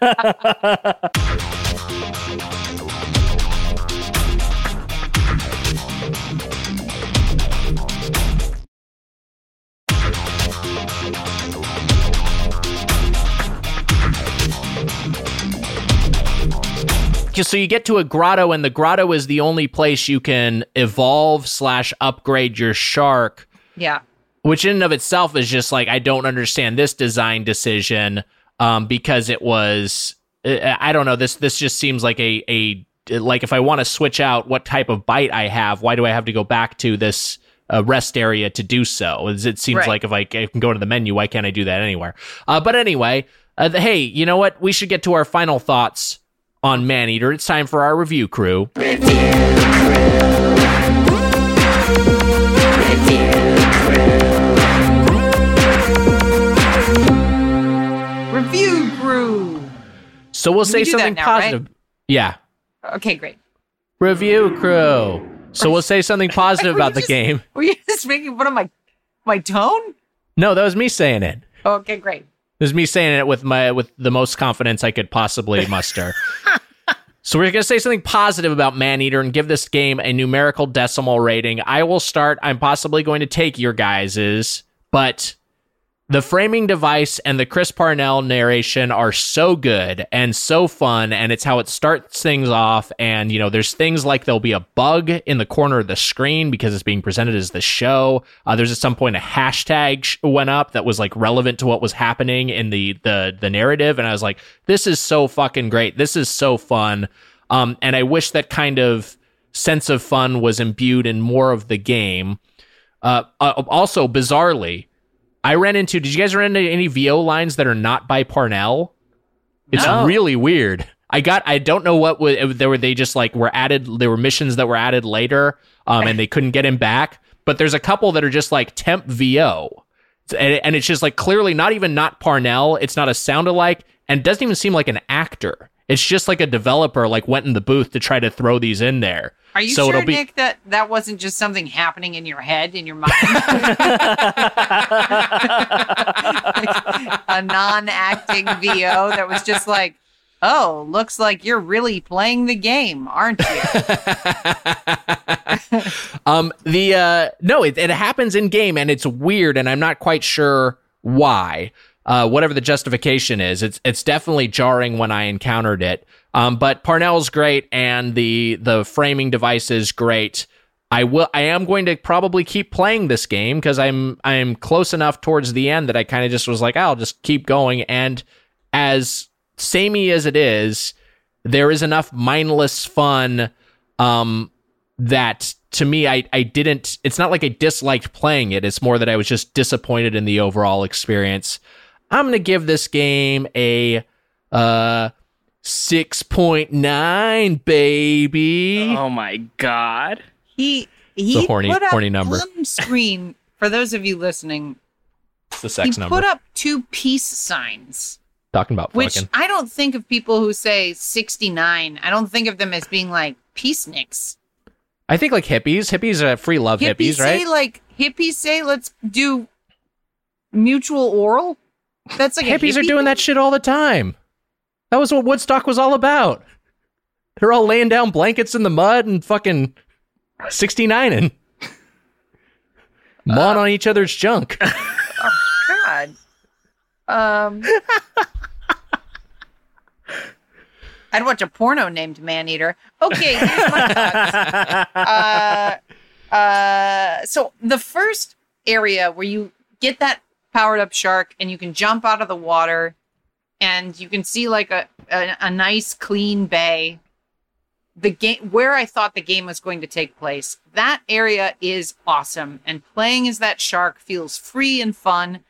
so you get to a grotto and the grotto is the only place you can evolve slash upgrade your shark Yeah, which in and of itself is just like I don't understand this design decision um, because it was uh, I don't know. This this just seems like a a like if I want to switch out what type of bite I have, why do I have to go back to this uh, rest area to do so? It it seems Right. like if I, I can go to the menu, why can't I do that anywhere? Uh, but anyway, uh, the, hey, you know what? We should get to our final thoughts on Man Eater. It's time for our review crew. Review crew. So we'll say we something now, right? positive. Yeah, Okay, great. review crew. So we'll say something *laughs* positive about the just- game. Were you just making fun of my my tone? No, that was me saying it. Okay, great. It was me saying it with my with the most confidence I could possibly muster. *laughs* so we're gonna say something positive about Maneater and give this game a numerical decimal rating. I will start. I'm possibly going to take your guys's, but the framing device and the Chris Parnell narration are so good and so fun, and it's how it starts things off. And you know, there's things like there'll be a bug in the corner of the screen because it's being presented as the show. Uh, there's at some point a hashtag sh- went up that was like relevant to what was happening in the the the narrative, and I was like, this is so fucking great. This is so fun. Um, and I wish that kind of sense of fun was imbued in more of the game. Uh, uh, also, bizarrely, I ran into. Did you guys run into any VO lines that are not by Parnell? It's No. really weird. I got. I don't know what was. There were they just like were added. There were missions that were added later, um, and they couldn't get him back. But there's a couple that are just like temp VO, and, and it's just like clearly not even not Parnell. It's not a sound alike, and doesn't even seem like an actor. It's just like a developer like went in the booth to try to throw these in there. Are you So sure, it'll be- Nick, that that wasn't just something happening in your head, in your mind? *laughs* a non-acting VO that was just like, "Oh, looks like you're really playing the game, aren't you?" *laughs* um the uh no it, it happens in game and it's weird and i'm not quite sure why uh whatever the justification is it's it's definitely jarring when i encountered it um but parnell's great and the the framing device is great. I will i am going to probably keep playing this game because i'm i'm close enough towards the end that i kind of just was like i'll just keep going. And as samey as it is there is enough mindless fun um that to me I I didn't it's not like I disliked playing it. It's more that I was just disappointed in the overall experience. I'm to give this game a uh 6.9 baby. Oh my god. He he The horny- put up horny number. screen for those of you listening. It's the He sex number. put up two peace signs. Talking about Which fucking. I don't think of people who say 69. I don't think of them as being like peaceniks. I think like hippies, hippies are free love hippies, say right? like hippies say let's do mutual oral. That's like a hippies are doing thing? that shit all the time. That was what Woodstock was all about. They're all laying down blankets in the mud and fucking 69ing. Mawing on each other's junk. *laughs* God. Um. *laughs* I'd watch a porno named Maneater. Okay, here's my thoughts. *laughs* uh, uh, so the first area where you get that powered up shark and you can jump out of the water and you can see like a, a, a nice clean bay. The game where i thought the game was going to take place that area is awesome and playing as that shark feels free and fun.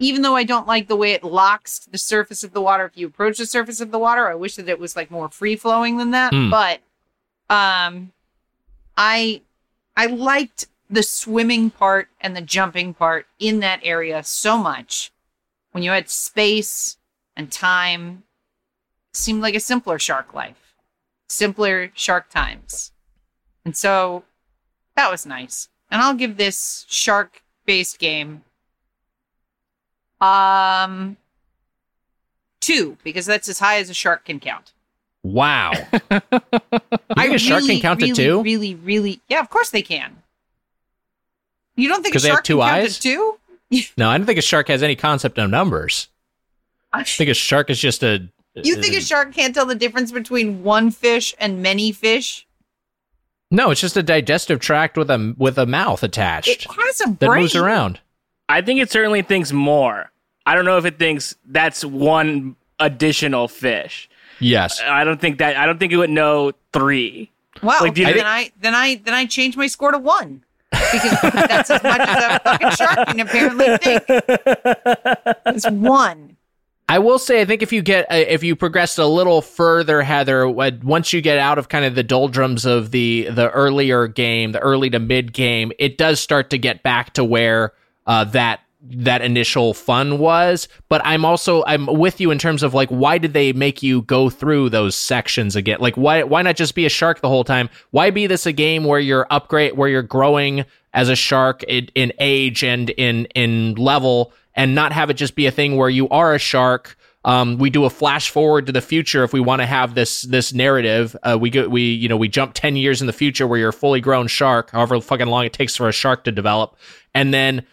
Even though i don't like the way it locks to the surface of the water if you approach the surface of the water i wish that it was like more free flowing than that Hmm. but um i i liked the swimming part and the jumping part in that area so much. When you had space and time seemed like a simpler shark life simpler shark times and so that was nice and i'll give this shark based game um two because that's as high as a shark can count Wow. *laughs* You think a shark can count really, to two? really really yeah of course they can you don't think a 'Cause they have two can count eyes? to two *laughs* No, I don't think a shark has any concept of numbers. I think a shark is just a. You think a uh, shark can't tell the difference between one fish and many fish? No, it's just a digestive tract with a with a mouth attached It has a brain that moves around. I think it certainly thinks more. I don't know if it thinks that's one additional fish. Yes. I don't think that I don't think it would know three. Wow. Like, do then think- I then I then I change my score to one because that's as much as a fucking shark can apparently think. It's one. I will say, I think if you get uh, if you progress a little further, Heather, once you get out of kind of the doldrums of the the earlier game, the early to mid game, it does start to get back to where uh, that that initial fun was. But I'm also I'm with you in terms of like why did they make you go through those sections again? Like why why not just be a shark the whole time? Why be this a game where you're upgrade where you're growing as a shark in, in age and in in level and not have it just be a thing where you are a shark. Um, we do a flash forward to the future if we want to have this this narrative. Uh, we go we you know we jump ten years in the future where you're a fully grown shark, however fucking long it takes for a shark to develop, and then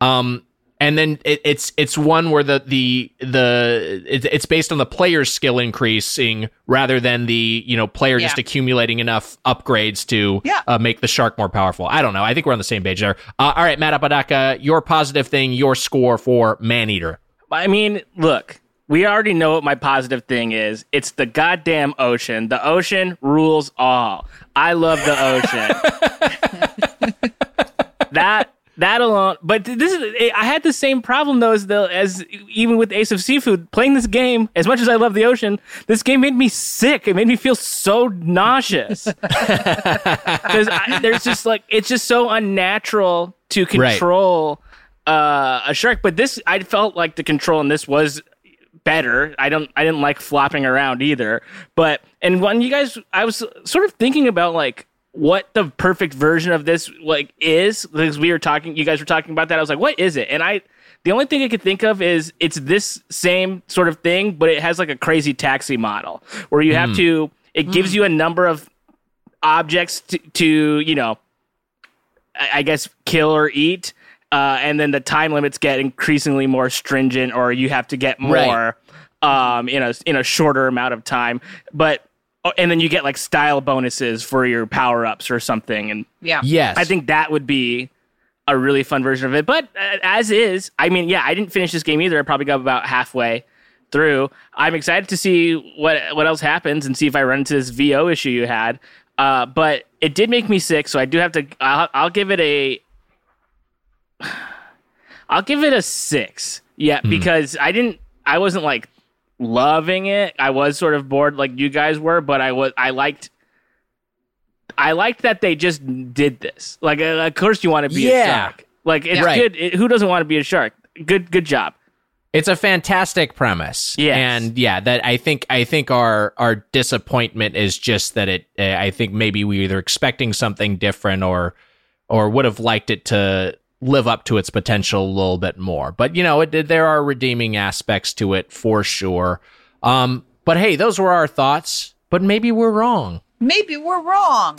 um and then it, it's it's one where the the the it, it's based on the player's skill increasing rather than the you know player just accumulating enough upgrades to Yeah. uh, make the shark more powerful. I don't know. I think we're on the same page there. Uh, all right, Matt Apodaca, your positive thing, your score for Maneater. I mean, look, we already know what my positive thing is. It's the goddamn ocean. The ocean rules all. I love the ocean. *laughs* that that alone, but this is I had the same problem though as the as even with Ace of Seafood playing this game. As much as I love the ocean, this game made me sick. It made me feel so nauseous *laughs* because there's just like it's just so unnatural to Right. control uh, a shark. But this, I felt like the control in this was better. I don't, I didn't like flopping around either. But and when you guys, I was sort of thinking about like what the perfect version of this like is because we were talking, you guys were talking about that. I was like, what is it? And I. The only thing I could think of is it's this same sort of thing, but it has like a crazy taxi model where you have to. It gives you a number of objects to, to you know I I guess kill or eat, uh, and then the time limits get increasingly more stringent, or you have to get more um, in a in a shorter amount of time. But oh, and then you get like style bonuses for your power ups or something, and Yeah. Yes, I think that would be a really fun version of it. But uh, as is, I mean, yeah, I didn't finish this game either. I probably got about halfway through. I'm excited to see what what else happens and see if I run into this VO issue you had. Uh, but it did make me sick, so I do have to. I'll, I'll give it a. *sighs* I'll give it a six. Yeah, because I didn't. I wasn't like loving it. I was sort of bored, like you guys were, but I was. I liked. I liked that they just did this. Like, uh, of course, you want to be a Yeah. shark. Like, it's Right. good. It- who doesn't want to be a shark? Good, good job. It's a fantastic premise. Yes. And yeah, that I think I think our our disappointment is just that it uh, I think maybe we were either expecting something different or or would have liked it to live up to its potential a little bit more. But you know, it, there are redeeming aspects to it for sure. Um but hey, those were our thoughts, but maybe we're wrong. Maybe we're wrong.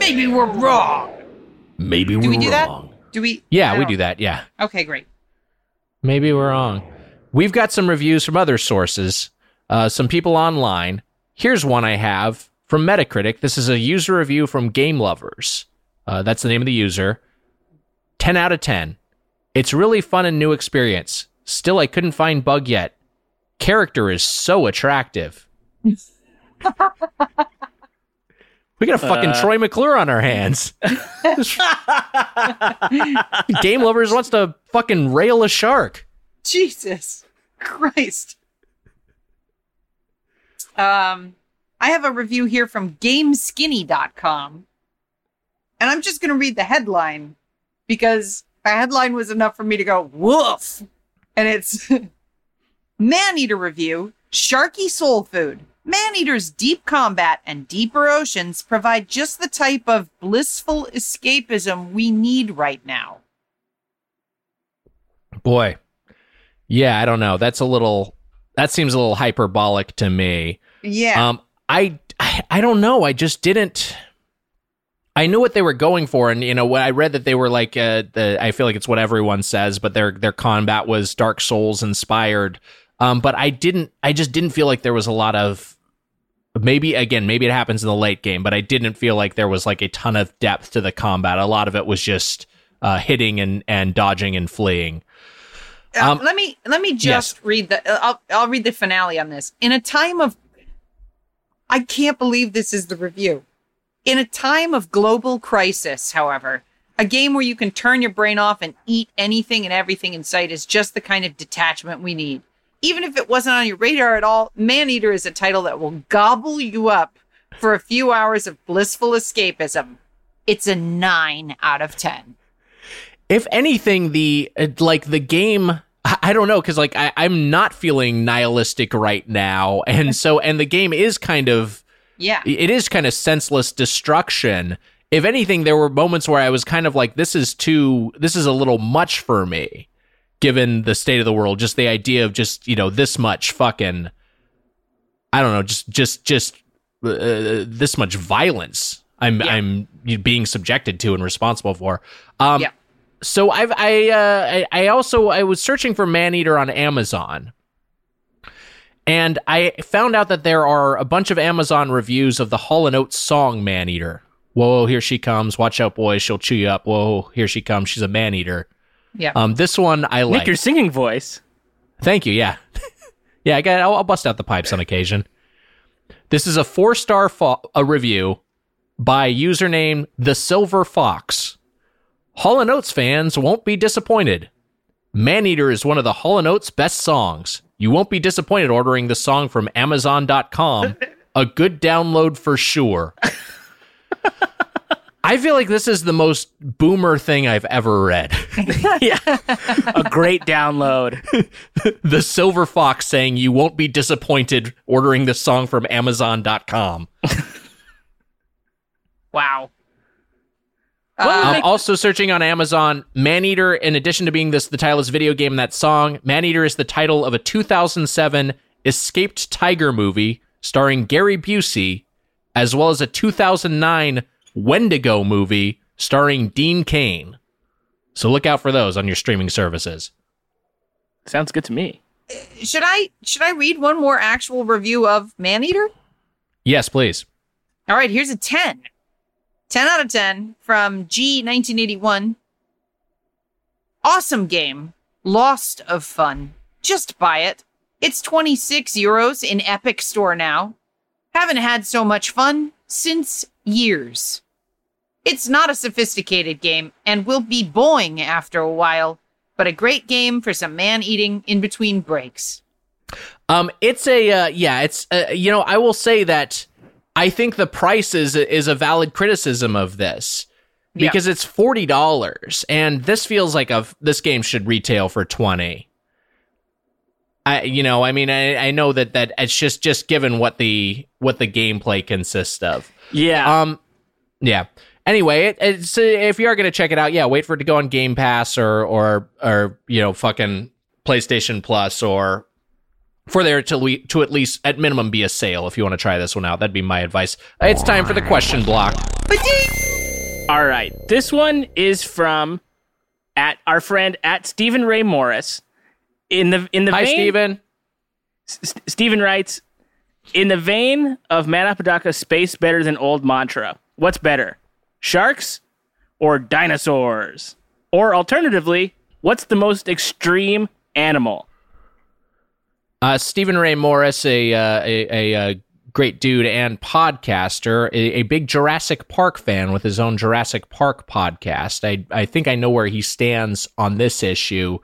Maybe we're wrong. Maybe we're wrong. Do we do that? Do we? Yeah, we do that. Yeah. Okay, great. Maybe we're wrong. We've got some reviews from other sources, uh, some people online. Here's one I have from Metacritic. This is a user review from Game Lovers. Uh, that's the name of the user. 10 out of 10. It's really fun and new experience. Still, I couldn't find bug yet. Character is so attractive. we got a fucking Uh. Troy McClure on our hands. *laughs* Game Lovers wants to fucking rail a shark. Jesus Christ. Um, I have a review here from GameSkinny.com. And I'm just going to read the headline because the headline was enough for me to go, woof. And it's *laughs* Man Eater Review Sharky Soul Food. Man Eater's deep combat and deeper oceans provide just the type of blissful escapism we need right now. Boy. Yeah, I don't know. That's a little that seems a little hyperbolic to me. Yeah. Um I I, I don't know. I just didn't I knew what they were going for and you know when I read that they were like uh the I feel like it's what everyone says but their their combat was Dark Souls inspired. Um but I didn't I just didn't feel like there was a lot of maybe again maybe it happens in the late game but I didn't feel like there was like a ton of depth to the combat. A lot of it was just uh, hitting and and dodging and fleeing. Uh, Um, let me let me just read the. uh, I'll I'll read the finale on this. In a time of, I can't believe this is the review. In a time of global crisis, however, a game where you can turn your brain off and eat anything and everything in sight is just the kind of detachment we need. Even if it wasn't on your radar at all, Maneater is a title that will gobble you up for a few hours of blissful escapism. It's a nine out of ten. if anything, the uh, like the game. I don't know because like I, I'm not feeling nihilistic right now, and so and the game is kind of Yeah. it is kind of senseless destruction. If anything, there were moments where I was kind of like, this is too, this is a little much for me, given the state of the world. Just the idea of just, you know, this much fucking, I don't know, just, just, just uh, this much violence I'm, Yeah. I'm being subjected to and responsible for. Um, Yeah. So I've, I, uh, I, I also, I was searching for Maneater on Amazon. And I found out that there are a bunch of Amazon reviews of the Hall and Oates song "Man-Eater." Whoa, here she comes! Watch out, boys! She'll chew you up. Whoa, here she comes! She's a man-eater. Yeah. Um, this one I like. Nick, your singing voice. Thank you. Yeah, *laughs* yeah. I got. I'll, I'll bust out the pipes on occasion. This is a four-star fo- a review by username the Silver Fox. Hall Oates fans won't be disappointed. Man-Eater is one of the Hall Oates best songs. You won't be disappointed ordering the song from Amazon.com. a good download for sure. I feel like this is the most boomer thing I've ever read. *laughs* yeah, a great download. *laughs* the Silver Fox saying you won't be disappointed ordering the song from Amazon.com. Wow. Uh, I'm also searching on Amazon. Maneater, in addition to being this the title of this video game, that song, Maneater is the title of a 2007 escaped tiger movie starring Gary Busey, as well as a 2009 Wendigo movie starring Dean Cain. So look out for those on your streaming services. Sounds good to me. should I should I read one more actual review of Maneater? Yes, please. All right, here's a 10. 10 out of 10 from G1981. Awesome game. Lost of fun. Just buy it. It's 26 euros in Epic Store now. Haven't had so much fun since years. It's not a sophisticated game and will be boring after a while, but a great game for some man eating in between breaks. Um, it's a uh, yeah. It's uh, you know I will say that I think the price is is a valid criticism of this Yeah. because it's forty dollars, and this feels like a this game should retail for twenty. I you know I mean I, I know that that it's just just given what the what the gameplay consists of. Yeah. Um, yeah. Anyway, it, it's if you are gonna check it out, yeah, wait for it to go on Game Pass or or or you know fucking PlayStation Plus or for there to to at least at minimum be a sale if you want to try this one out. That'd be my advice. It's time for the question block. All right. This one is from at our friend at Stephen Ray Morris. In the in the Hi, vein, Steven. S- Stephen writes, in the vein of Matt Apodaca Space Better Than Old Mantra, what's better? Sharks or dinosaurs? Or alternatively, what's the most extreme animal? Uh, Stephen Ray Morris, a uh, a, a, a great dude and podcaster, a, a big Jurassic Park fan with his own Jurassic Park podcast. I I think I know where he stands on this issue,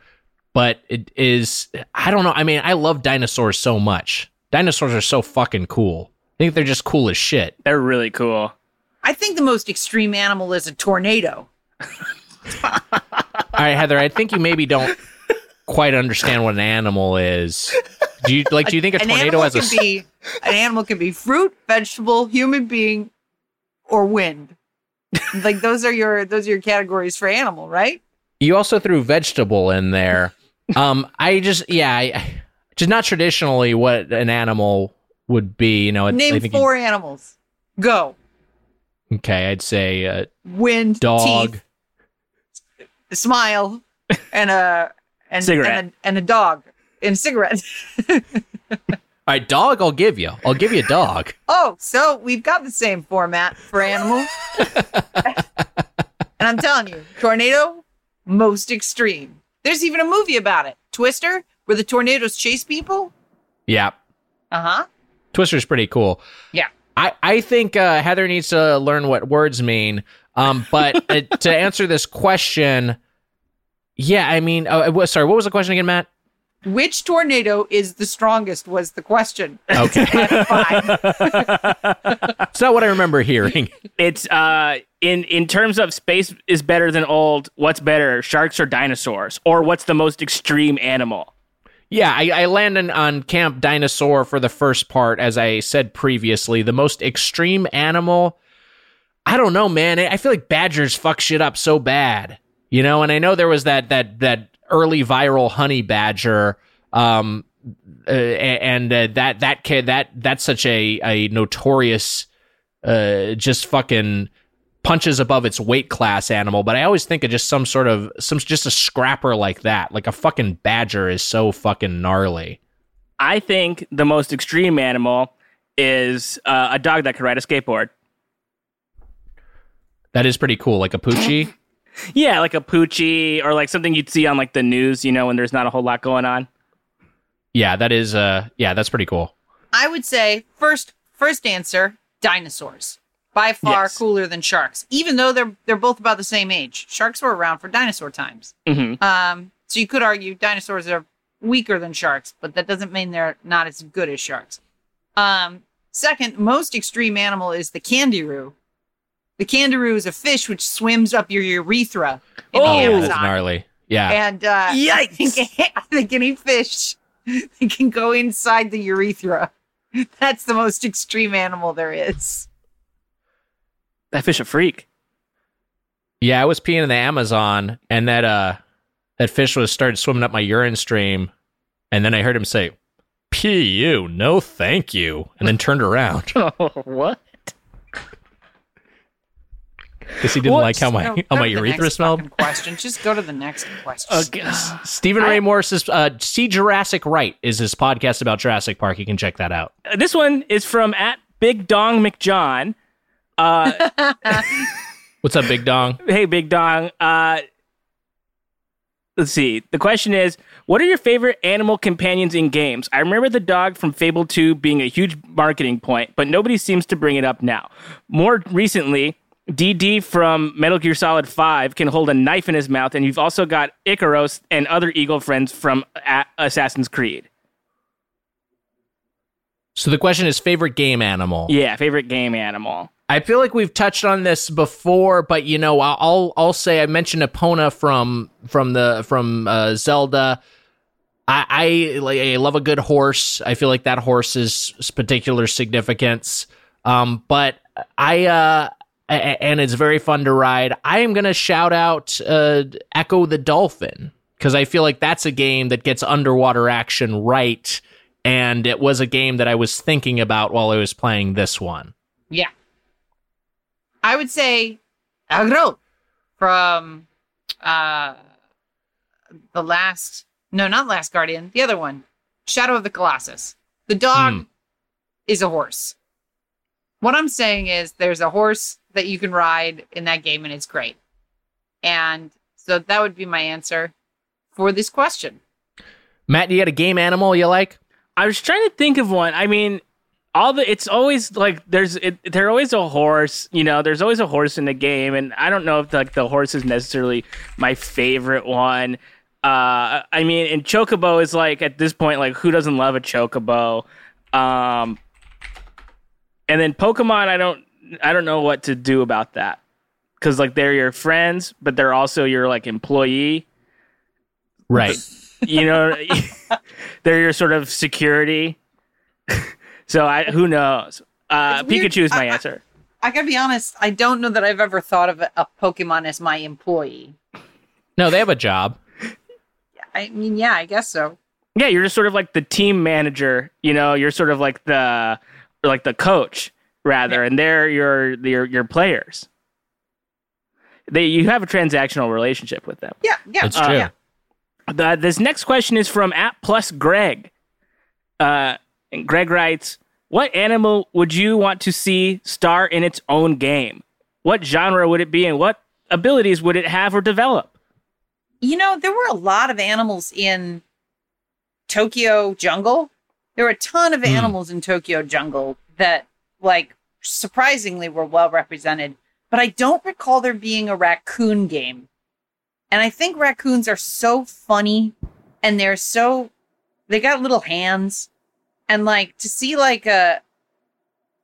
but it is I don't know. I mean, I love dinosaurs so much. Dinosaurs are so fucking cool. I think they're just cool as shit. They're really cool. I think the most extreme animal is a tornado. *laughs* All right, Heather, I think you maybe don't quite understand what an animal is. Do you like? Do you think a an tornado animal has a? can be an animal can be fruit, vegetable, human being, or wind. like those are your those are your categories for animal, right? You also threw vegetable in there. Um, I just yeah, I, just not traditionally what an animal would be. You know, it- I Name think four animals. Go. okay, I'd say uh, Wind, dog. teeth, smile, and a and Cigarette. and a, and a dog and cigarette. *laughs* All right, dog. I'll give you. I'll give you a dog. oh, so we've got the same format for animal. *laughs* and I'm telling you, tornado, most extreme. There's even a movie about it, Twister, where the tornadoes chase people. Yeah. Uh huh. Twister's pretty cool. Yeah. I, I think uh, Heather needs to learn what words mean. Um, but uh, to answer this question, yeah, I mean, uh, sorry, what was the question again, Matt? Which tornado is the strongest? Was the question. Okay, *laughs* *laughs* it's not what I remember hearing. It's uh in in terms of space is better than old. What's better, sharks or dinosaurs, or what's the most extreme animal? Yeah, I, I landed on Camp Dinosaur for the first part, as I said previously. The most extreme animal. I don't know, man. I feel like badgers fuck shit up so bad, you know. And I know there was that that that early viral honey badger, um, uh, and uh, that that kid that that's such a a notorious, uh, just fucking punches above its weight class animal. But I always think of just some sort of some just a scrapper like that, like a fucking badger is so fucking gnarly. I think the most extreme animal is uh, a dog that can ride a skateboard. That is pretty cool, like a poochie. Yeah, like a poochie or like something you'd see on like the news, you know, when there's not a whole lot going on. yeah, that is. Uh, yeah, that's pretty cool. I would say first first answer dinosaurs. By far Yes. cooler than sharks, even though they're they're both about the same age. Sharks were around for dinosaur times. hmm Um, so you could argue dinosaurs are weaker than sharks, but that doesn't mean they're not as good as sharks. Um, second, most extreme animal is the candiru. The candiru is a fish which swims up your urethra in Oh, the that's Amazon. gnarly. Yeah, And uh, I think, *laughs* I think any fish *laughs* that can go inside the urethra, *laughs* that's the most extreme animal there is. That fish a freak. yeah. I was peeing in the Amazon, and that uh, that fish was started swimming up my urine stream, and then I heard him say, "Pee you, no, thank you," and then turned around oh, what? Because he didn't What? like how my No, how my urethra smelled. Question. Just go to the next question. Okay. Stephen Ray Morris's uh, "See Jurassic Right" is his podcast about Jurassic Park. You can check that out. Uh, This one is from at Big Dong McJohn. Uh, *laughs* *laughs* What's up, Big Dong? hey, Big Dong. Uh, let's see. The question is, what are your favorite animal companions in games? I remember the dog from Fable 2 being a huge marketing point, but nobody seems to bring it up now. More recently, DD from Metal Gear Solid 5 can hold a knife in his mouth, and you've also got Ikaros and other eagle friends from A- Assassin's Creed. So the question is favorite game animal. Yeah, favorite game animal. I feel like we've touched on this before, but you know, I'll I'll, say I mentioned Epona from from the from uh, Zelda. I I, I love a good horse. I feel like that horse is particular significance. Um, but I uh, and it's very fun to ride. I am gonna shout out uh, Ecco the Dolphin because I feel like that's a game that gets underwater action right, and it was a game that I was thinking about while I was playing this one. Yeah. I would say Agro from uh the last no, not last Guardian, the other one. Shadow of the Colossus. The dog Hmm. is a horse. What I'm saying is there's a horse that you can ride in that game and it's great. And so that would be my answer for this question. Matt, you got a game animal you like? I was trying to think of one. I mean, all the it's always like there's it, there's always a horse. You know, there's always a horse in the game, and I don't know if like the horse is necessarily my favorite one. Uh, I mean, and chocobo is like at this point, like who doesn't love a chocobo? Um, and then Pokemon, I don't I don't know what to do about that because like they're your friends, but they're also your like employee. Right. You know, *laughs* they're your sort of security. *laughs* so I who knows? Uh, Pikachu is my I- I- answer. I gotta be honest, I don't know that I've ever thought of a, a Pokemon as my employee. No, they have a job. I mean, yeah, I guess so. Yeah, you're just sort of like the team manager. You know, you're sort of like the like the coach rather, and they're your your your players. They you have a transactional relationship with them. Yeah, yeah. That's uh, true. yeah. The, this next question is from at plus Greg. Uh, and Greg writes, "What animal would you want to see star in its own game? What genre would it be, and what abilities would it have or develop?" you know, there were a lot of animals in Tokyo Jungle. There were a ton of Hmm. animals in Tokyo Jungle that, like, surprisingly were well represented. But I don't recall there being a raccoon game. And I think raccoons are so funny and they're so, they got little hands. And, like, to see, like, a,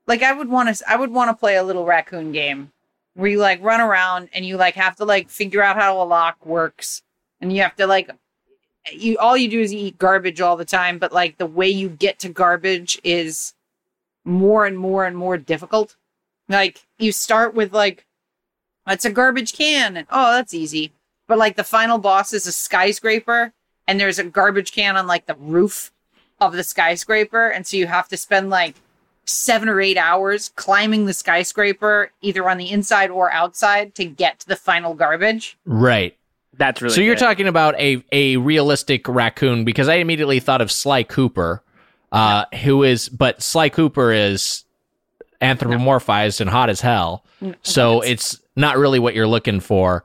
like, I would want to, I would want to play a little raccoon game where you, like, run around and you, like, have to, like, figure out how a lock works. And you have to, like, you all you do is eat garbage all the time, but like the way you get to garbage is more and more and more difficult. Like you start with like it's a garbage can and oh that's easy. But like the final boss is a skyscraper and there's a garbage can on like the roof of the skyscraper and so you have to spend like 7 or 8 hours climbing the skyscraper either on the inside or outside to get to the final garbage. Right. That's really so you're talking about a a realistic raccoon because I immediately thought of Sly Cooper, uh, who is but Sly Cooper is anthropomorphized and hot as hell. So it's not really what you're looking for.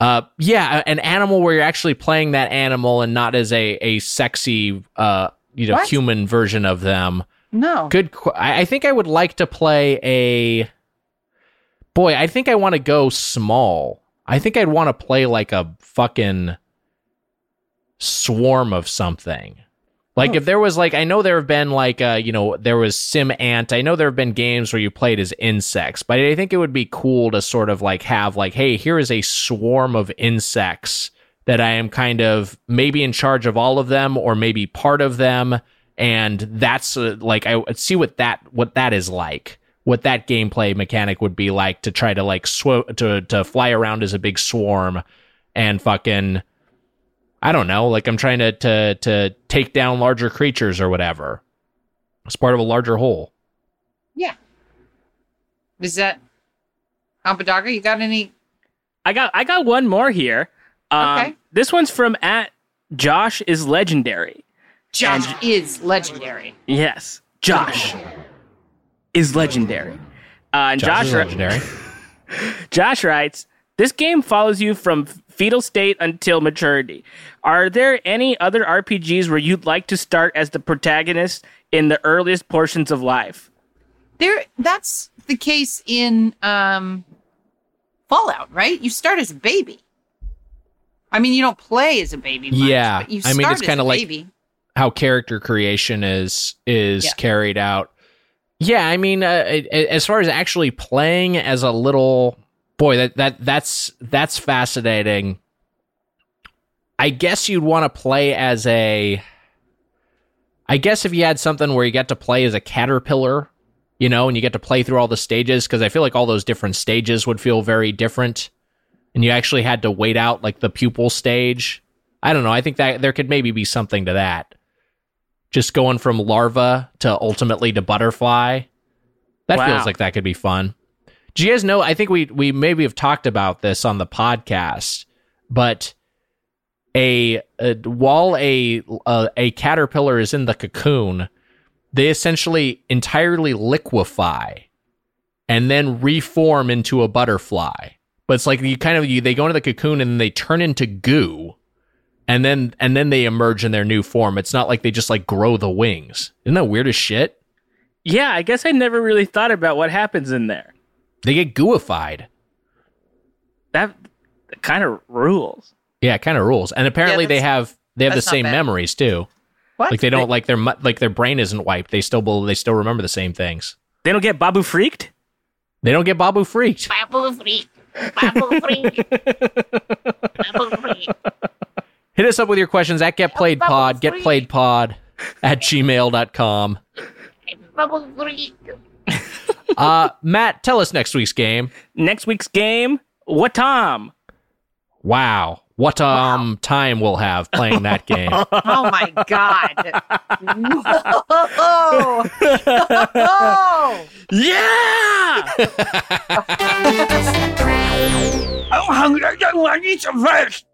Uh, yeah, an animal where you're actually playing that animal and not as a a sexy uh you know What? human version of them. No. Good. qu- I, I think I would like to play a. Boy, I think I want to go small. I think I'd want to play like a fucking swarm of something. Like Oh. if there was like I know there have been like uh you know there was SimAnt. I know there have been games where you played as insects, but I think it would be cool to sort of like have like hey, here is a swarm of insects that I am kind of maybe in charge of all of them or maybe part of them and that's uh, like I see what that what that is like. What that gameplay mechanic would be like to try to like sw- to to fly around as a big swarm and fucking I don't know, like I'm trying to to to take down larger creatures or whatever. It's part of a larger whole. Yeah. Is that Apodaca? You got any? I got I got one more here. Um, Okay. This one's from at Josh is legendary. Josh is legendary. Yes, Josh is legendary. Uh, and Josh Josh, is legendary. *laughs* Josh writes, "This game follows you from fetal state until maturity. Are there any other RPGs where you'd like to start as the protagonist in the earliest portions of life?" There, that's the case in um, Fallout, right? You start as a baby. I mean, you don't play as a baby. Much, Yeah, but you I mean, it's kinda like- baby. How character creation is is Yeah. carried out. Yeah, I mean, uh, it- it- as far as actually playing as a little boy, that that that's that's fascinating. I guess you'd want to play as a. I guess if you had something where you get to play as a caterpillar, you know, and you get to play through all the stages, because I feel like all those different stages would feel very different, and you actually had to wait out like the pupil stage. I don't know. I think that there could maybe be something to that. Just going from larva to ultimately to butterfly. That Wow. feels like that could be fun. Do you guys know? I think we we maybe have talked about this on the podcast, but a, a while a, a a caterpillar is in the cocoon, they essentially entirely liquefy and then reform into a butterfly. But it's like you kind of you, they go into the cocoon and they turn into goo, and then and then they emerge in their new form. It's not like they just like grow the wings. Isn't that weird as shit? Yeah, I guess I never really thought about what happens in there. They get gooified. That kind of rules. Yeah, kind of rules. And apparently they have they have the same bad. memories too. What? Like they don't like their mu- like their brain isn't wiped. They still bel- they still remember the same things. They don't get Babu freaked. They don't get Babu freaked. Babu Frik. Babu Frik. Babu Frik. Hit us up with your questions at Get Played Pod, Get Played Pod at gmail.com. Babu Frik. Uh, Matt, tell us next week's game. Next week's game, what time? Wow. What um time we'll have playing that *laughs* game. Oh my god! *laughs* no! no! Yeah! *laughs* I'm hungry. I need some fish.